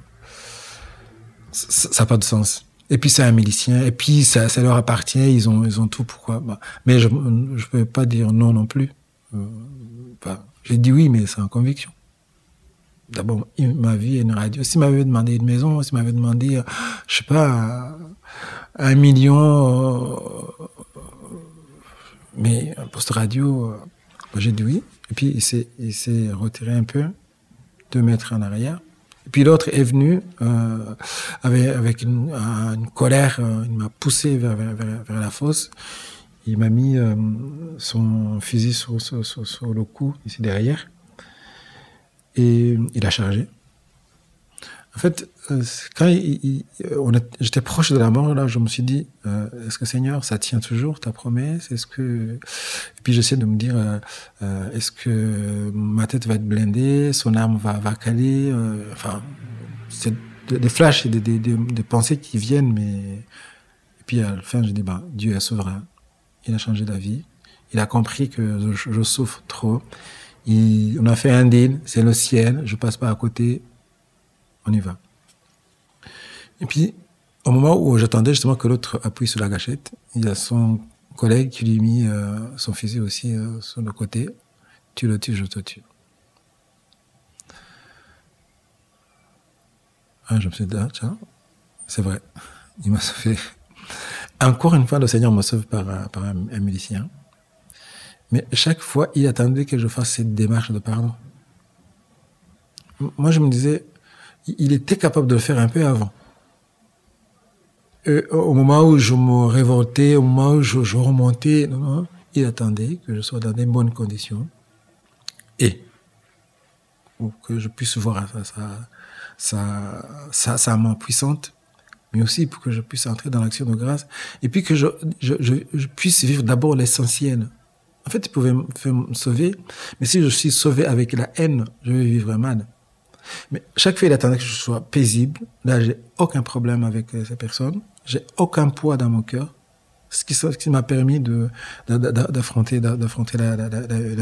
ça n'a pas de sens. Et puis c'est un milicien, et puis ça, ça leur appartient, ils ont, ils ont tout, pourquoi? Bah, Mais je ne peux pas dire non non plus. Euh, bah, J'ai dit oui, mais c'est en conviction. D'abord, ma vie est une radio. S'il m'avait demandé une maison, s'il m'avait demandé, je sais pas, un million, euh, mais un poste radio, euh, bah, j'ai dit oui. Et puis il s'est retiré un peu, deux mètres en arrière. Puis l'autre est venu euh, avec, avec une, colère, euh, il m'a poussé vers, vers, la fosse. Il m'a mis euh, son fusil sur, sur, le cou, ici derrière. Et il a chargé. En fait, euh, quand j'étais proche de la mort, là, je me suis dit, euh, est-ce que Seigneur, ça tient toujours ta promesse? Est-ce que Et puis j'essaie de me dire, euh, euh, est-ce que ma tête va être blindée, son arme va, va caler euh, Enfin, c'est des flashs et des, des, des, pensées qui viennent, mais et puis à la fin, je dis, bah, Dieu est souverain. Il a changé d'avis. Il a compris que je, je souffre trop. Il, on a fait un deal, c'est le ciel, je passe pas à côté on y va. Et puis, au moment où j'attendais justement que l'autre appuie sur la gâchette, il y a son collègue qui lui a mis euh, son fusil aussi euh, sur le côté. Tu le tues, je te tue. Ah, je me suis dit, ah, tiens, c'est vrai, il m'a sauvé. Encore une fois, le Seigneur me sauve par, par un, un milicien. Mais chaque fois, il attendait que je fasse cette démarche de pardon. Moi, je me disais, il était capable de le faire un peu avant. Et au moment où je me révoltais, au moment où je, remontais, non, il attendait que je sois dans des bonnes conditions et pour que je puisse voir sa main puissante, mais aussi pour que je puisse entrer dans l'action de grâce et puis que je, puisse vivre d'abord l'essentiel. En fait, il pouvait me, me sauver, mais si je suis sauvé avec la haine, je vais vivre mal. Mais chaque fois, il attendait que je sois paisible. Là, j'ai aucun problème avec euh, ces personnes. J'ai aucun poids dans mon cœur. Ce qui, m'a permis d'affronter, d'affronter la,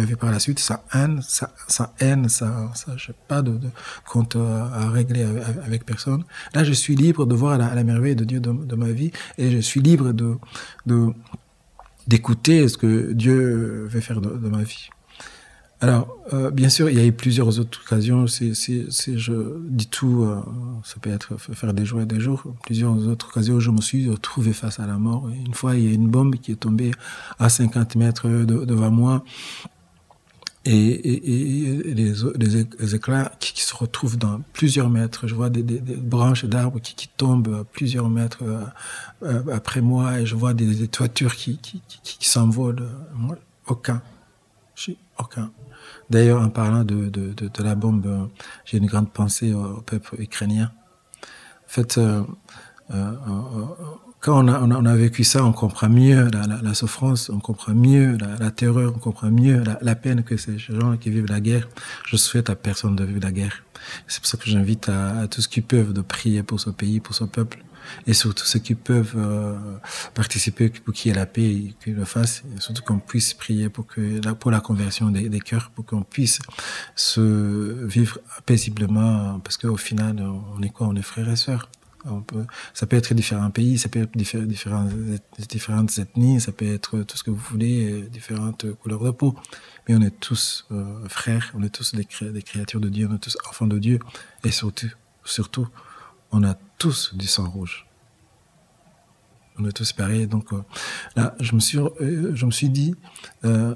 vie par la suite. Sa haine, sa, haine, ça, ça, j'ai pas de, compte à régler avec, personne. Là, je suis libre de voir la, merveille de Dieu de, ma vie et je suis libre d'écouter ce que Dieu veut faire de, de ma vie. Alors, euh, bien sûr, il y a eu plusieurs autres occasions. Si, je dis tout, euh, ça peut être faire des jours et des jours. Plusieurs autres occasions où je me suis retrouvé face à la mort. Une fois, il y a une bombe qui est tombée à 50 mètres de, devant moi. et, et, les, les, éclats qui, se retrouvent dans plusieurs mètres. Je vois des, branches d'arbres qui, qui, tombent plusieurs mètres euh, après moi et je vois des, toitures qui, qui, qui s'envolent. Moi, aucun. Aucun. D'ailleurs, en parlant de, de, de, la bombe, j'ai une grande pensée au, peuple ukrainien. En fait, euh, euh, quand on a, on a, vécu ça, on comprend mieux la, souffrance, on comprend mieux la, terreur, on comprend mieux la, peine que ces gens qui vivent la guerre. Je souhaite à personne de vivre la guerre. C'est pour ça que j'invite à tous ceux qui peuvent de prier pour ce pays, pour ce peuple, et surtout ceux qui peuvent euh, participer pour qu'il y ait la paix, qu'ils le fassent, surtout qu'on puisse prier pour que pour la conversion des, cœurs, pour qu'on puisse se vivre paisiblement, parce qu'au final, on est quoi? On est frères et sœurs. Ça peut être différents pays, ça peut être différentes, différentes ethnies, ça peut être tout ce que vous voulez, différentes couleurs de peau. Mais on est tous euh, frères, on est tous des, des, créatures de Dieu, on est tous enfants de Dieu. Et surtout, surtout, on a tous du sang rouge. On est tous pareils. Donc euh, là, je me suis, euh, je me suis dit, euh,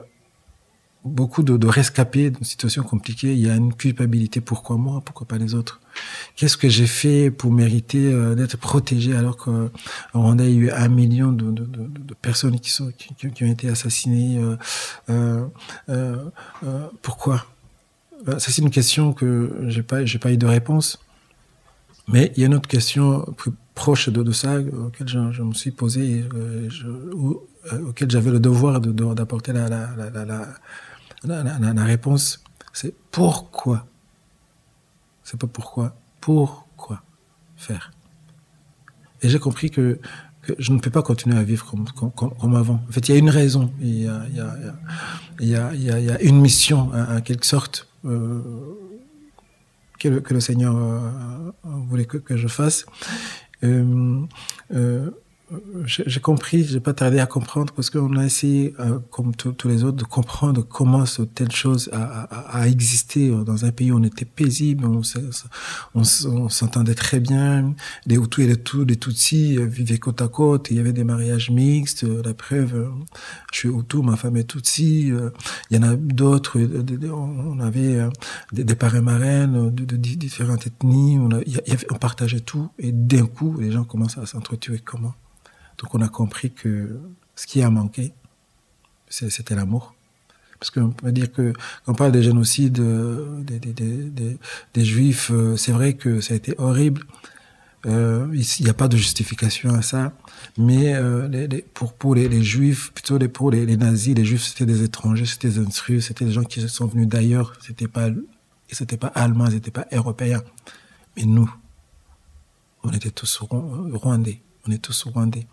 beaucoup de, de rescapés d'une situation compliquée, il y a une culpabilité. Pourquoi moi? Pourquoi pas les autres? Qu'est-ce que j'ai fait pour mériter d'être protégé alors qu'au Rwanda, il y a eu un million de, de, personnes qui, sont, qui, ont été assassinées Pourquoi? Ça, c'est une question que j'ai pas, j'ai pas eu de réponse. Mais il y a une autre question plus proche de, ça auquel je, me suis posé, je, auquel j'avais le devoir d'apporter la, la, la, la réponse, c'est pourquoi? C'est pas pourquoi. Pourquoi faire? Et j'ai compris que, je ne peux pas continuer à vivre comme, avant. En fait, il y a une raison. Il y a une mission, en, quelque sorte, euh, que, le, Seigneur euh, voulait que, je fasse. Euh, euh, j'ai compris, j'ai pas tardé à comprendre parce qu'on a essayé, euh, comme tous les autres, de comprendre comment telle chose a, a, a, existé. Dans un pays où on était paisible, on, on, s'entendait très bien, les Hutus et les, Tutsis vivaient côte à côte, il y avait des mariages mixtes, la preuve, je suis Hutu, ma femme est Tutsi, il y en a d'autres, on avait des, des parrains marraines de, différentes ethnies, on, on partageait tout et d'un coup, les gens commencent à s'entretuer. Comment? Donc on a compris que ce qui a manqué, c'était l'amour. Parce qu'on peut dire que quand on parle des génocides euh, des, des, des, des juifs, euh, c'est vrai que ça a été horrible. Euh, il n'y a pas de justification à ça, mais pour pour les, juifs, plutôt les, pour les, nazis, les juifs c'était des étrangers, c'était des instruits, c'était des gens qui sont venus d'ailleurs, c'était pas c'était pas allemands, c'était pas européens, mais nous, on était tous rwandais, on est tous rwandais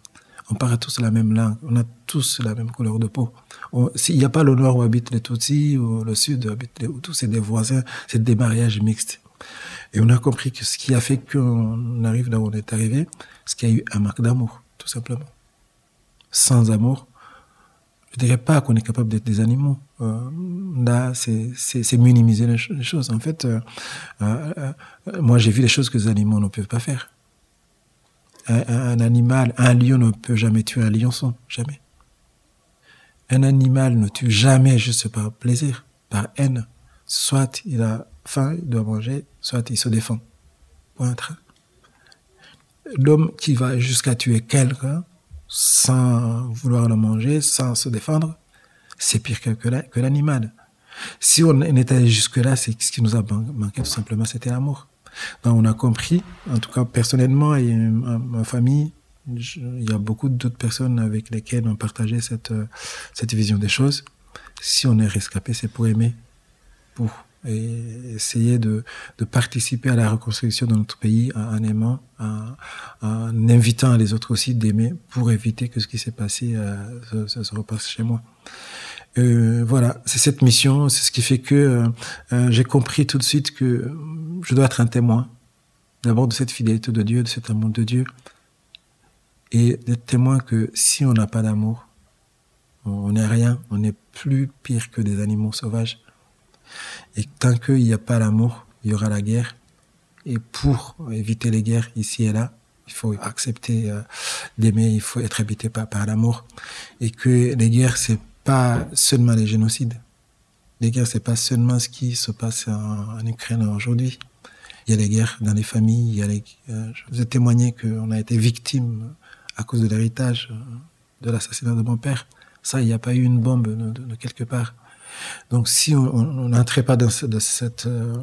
on parle tous la même langue, on a tous la même couleur de peau. S'il n'y a pas le nord où habitent les Tutsis ou le sud où habitent les Hutus, c'est des voisins, c'est des mariages mixtes. Et on a compris que ce qui a fait qu'on arrive là où on est arrivé, c'est qu'il y a eu un manque d'amour, tout simplement. Sans amour, je dirais pas qu'on est capable d'être des animaux. Euh, là, c'est minimiser les, choses. En fait, euh, euh, moi, j'ai vu les choses que les animaux ne peuvent pas faire un, animal, un lion ne peut jamais tuer un lionçon, jamais. Un animal ne tue jamais juste par plaisir, par haine. Soit il a faim, il doit manger, soit il se défend. L'homme qui va jusqu'à tuer quelqu'un sans vouloir le manger, sans se défendre, c'est pire que, l'animal. Si on était jusque-là, c'est ce qui nous a manqué tout simplement, c'était l'amour. Ben, on a compris, en tout cas personnellement et ma famille, il y a beaucoup d'autres personnes avec lesquelles on partageait cette, cette vision des choses. Si on est rescapé, c'est pour aimer, pour essayer de, participer à la reconstruction de notre pays en, aimant, en, invitant les autres aussi d'aimer pour éviter que ce qui s'est passé euh, se repasse chez moi. Euh, voilà, c'est cette mission, c'est ce qui fait que euh, euh, j'ai compris tout de suite que je dois être un témoin, d'abord de cette fidélité de Dieu, de cet amour de Dieu, et d'être témoin que si on n'a pas d'amour, on n'est rien, on est plus pire que des animaux sauvages. Et tant qu'il n'y a pas l'amour, il y aura la guerre. Et pour éviter les guerres ici et là, il faut accepter d'aimer, il faut être habité par, par l'amour. Et que les guerres, c'est pas seulement les génocides. Les guerres, c'est pas seulement ce qui se passe en, Ukraine aujourd'hui. Il y a les guerres dans les familles. Il y a les, euh, je vous ai témoigné qu'on a été victime à cause de l'héritage euh, de l'assassinat de mon père. Ça, il n'y a pas eu une bombe de, quelque part. Donc, si on n'entrait pas dans cette euh,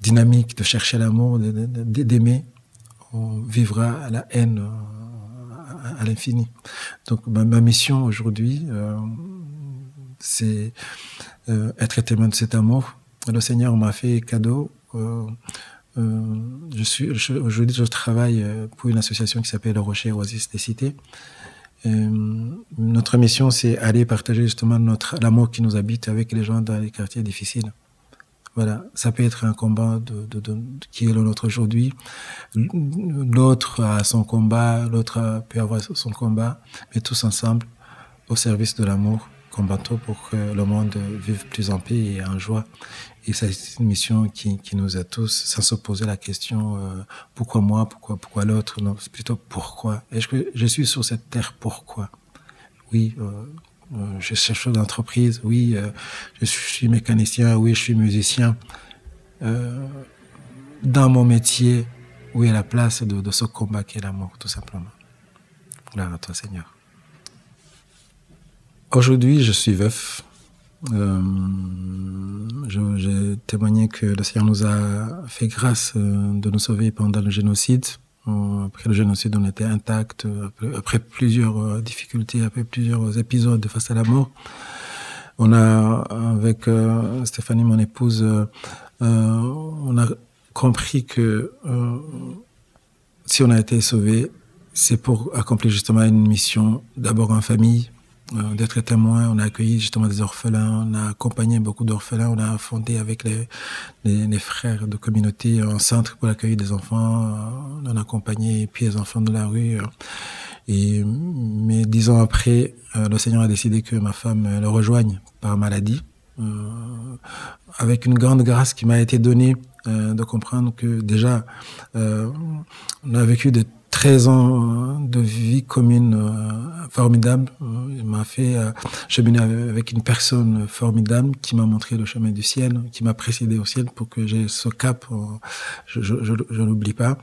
dynamique de chercher l'amour, d'aimer, on vivra la haine à, l'infini. Donc, ma, mission aujourd'hui, c'est euh, être témoin de cet amour. Le Seigneur m'a fait cadeau. Euh, euh, je suis aujourd'hui je travaille pour une association qui s'appelle Le Rocher Oasis des Cités. notre mission, c'est aller partager justement notre l'amour qui nous habite avec les gens dans les quartiers difficiles. Voilà, ça peut être un combat de, qui est le nôtre aujourd'hui. L'autre a son combat, l'autre peut avoir son combat, mais tous ensemble au service de l'amour combattons pour que le monde vive plus en paix et en joie. Et c'est une mission qui, qui, nous a tous, sans se poser la question euh, pourquoi moi, pourquoi pourquoi l'autre? Non, c'est plutôt pourquoi. Est-ce que je suis sur cette terre pourquoi? Oui, euh, euh je cherche d'entreprise. Oui, euh, je suis mécanicien. Oui, je suis musicien. Euh, dans mon métier, où est la place de, de ce combat qui est l'amour, tout simplement. Voilà, notre Seigneur. Aujourd'hui, je suis veuf. Euh, J'ai témoigné que le Seigneur nous a fait grâce de nous sauver pendant le génocide. Euh, après le génocide, on était intact. Après, plusieurs euh, difficultés, après plusieurs épisodes face à la mort, on a, avec Stéphanie, mon épouse, on a compris que si on a été sauvé, c'est pour accomplir justement une mission, d'abord en famille, euh, d'être témoin. On a accueilli justement des orphelins, on a accompagné beaucoup d'orphelins, on a fondé avec les, les, frères de communauté un centre pour accueillir des enfants, euh, on a accompagné puis les enfants de la rue. Euh. Et, mais dix ans après, le Seigneur a décidé que ma femme le rejoigne par maladie, avec une grande grâce qui m'a été donnée de comprendre que déjà, on a vécu de 13 ans de vie commune euh, formidable. Il m'a fait euh, cheminer avec une personne formidable qui m'a montré le chemin du ciel, qui m'a précédé au ciel pour que j'ai ce cap, euh, je, je, je, l'oublie pas.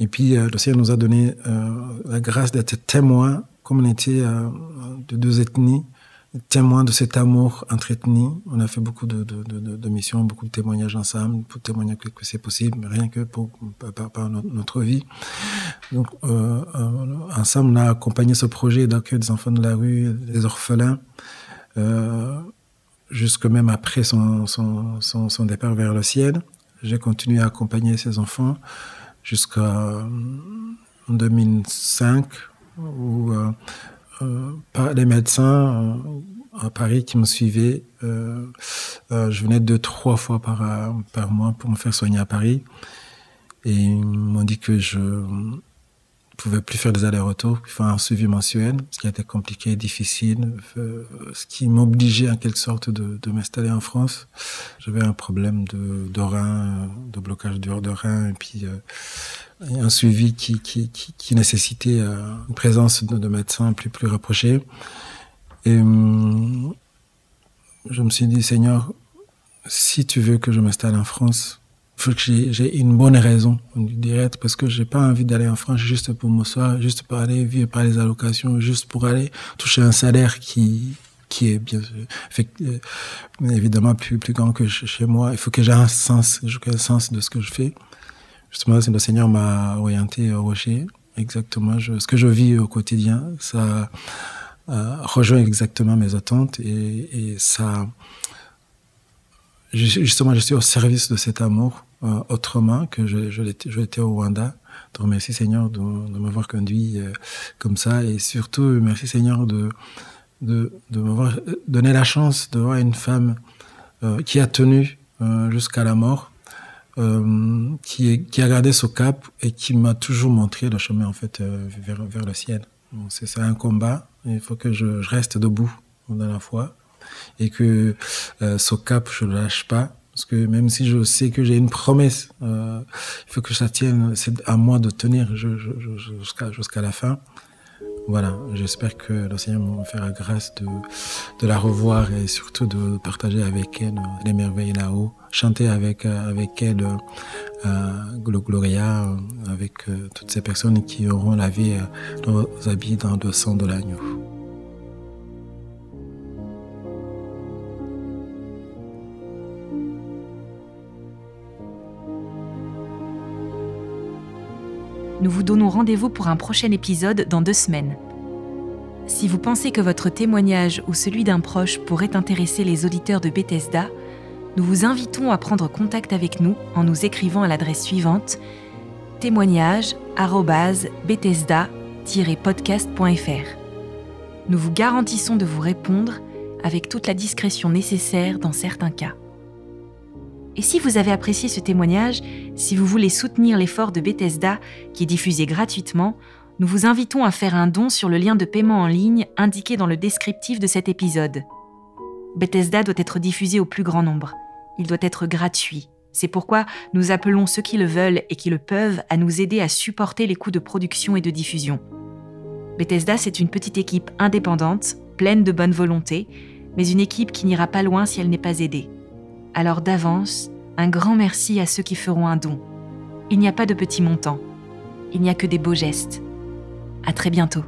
Et puis le ciel nous a donné la grâce d'être témoin, comme on était de deux ethnies, témoin de cet amour entretenu. On a fait beaucoup de, de, de, missions, beaucoup de témoignages ensemble pour témoigner que, c'est possible, rien que pour, par, notre vie. Donc, euh, euh, ensemble, on a accompagné ce projet d'accueil des enfants de la rue, des orphelins, euh, jusque même après son, son, son, départ vers le ciel. J'ai continué à accompagner ces enfants jusqu'à 2005, où par les médecins euh, à Paris qui me suivaient. Euh, je venais deux, trois fois par, par mois pour me faire soigner à Paris. Et ils m'ont dit que je pouvais plus faire des allers-retours, fallait un suivi mensuel, ce qui été compliqué, difficile, ce qui m'obligeait en quelque sorte de, de m'installer en France. J'avais un problème de, de rein, de blocage du de rein, et puis un suivi qui, qui, qui, nécessitait euh, une présence de, de, médecins plus, plus rapprochés. Et hum, je me suis dit, Seigneur, si tu veux que je m'installe en France, faut que j'ai une bonne raison directe parce que j'ai pas envie d'aller en France juste pour m'asseoir, juste pour aller vivre par les allocations, juste pour aller toucher un salaire qui qui est bien fait, euh, évidemment plus plus grand que chez moi. Il faut que j'ai un sens, j'ai un sens de ce que je fais. Justement, le Seigneur m'a orienté au rocher. Exactement, je, ce que je vis au quotidien, ça euh, rejoint exactement mes attentes et, et, ça, justement, je suis au service de cet amour euh, autrement que je, je l'étais au Rwanda. Donc merci Seigneur de, de m'avoir conduit euh, comme ça et surtout merci Seigneur de de, de m'avoir donné la chance de voir une femme euh, qui a tenu euh, jusqu'à la mort euh, qui, qui, a gardé ce cap et qui m'a toujours montré le chemin en fait euh, vers, vers le ciel. C'est un combat. Il faut que je, reste debout dans la foi et que euh, ce cap je le lâche pas parce que même si je sais que j'ai une promesse, euh, il faut que je la tienne. C'est à moi de tenir jusqu'à la fin. voilà, j'espère que le Seigneur me fera grâce de, la revoir et surtout de partager avec elle les merveilles là-haut, chanter avec, avec elle euh, le Gloria, avec toutes ces personnes qui auront lavé nos habits dans le sang de l'agneau. Nous vous donnons rendez-vous pour un prochain épisode dans deux semaines. Si vous pensez que votre témoignage ou celui d'un proche pourrait intéresser les auditeurs de Bethesda, nous vous invitons à prendre contact avec nous en nous écrivant à l'adresse suivante témoignage@bethesda-podcast.fr. Nous vous garantissons de vous répondre avec toute la discrétion nécessaire dans certains cas. Et si vous avez apprécié ce témoignage, si vous voulez soutenir l'effort de Bethesda, qui est diffusé gratuitement, nous vous invitons à faire un don sur le lien de paiement en ligne indiqué dans le descriptif de cet épisode. Bethesda doit être diffusé au plus grand nombre. Il doit être gratuit. C'est pourquoi nous appelons ceux qui le veulent et qui le peuvent à nous aider à supporter les coûts de production et de diffusion. Bethesda, c'est une petite équipe indépendante, pleine de bonne volonté, mais une équipe qui n'ira pas loin si elle n'est pas aidée. Alors d'avance, un grand merci à ceux qui feront un don. Il n'y a pas de petits montants. Il n'y a que des beaux gestes. À très bientôt.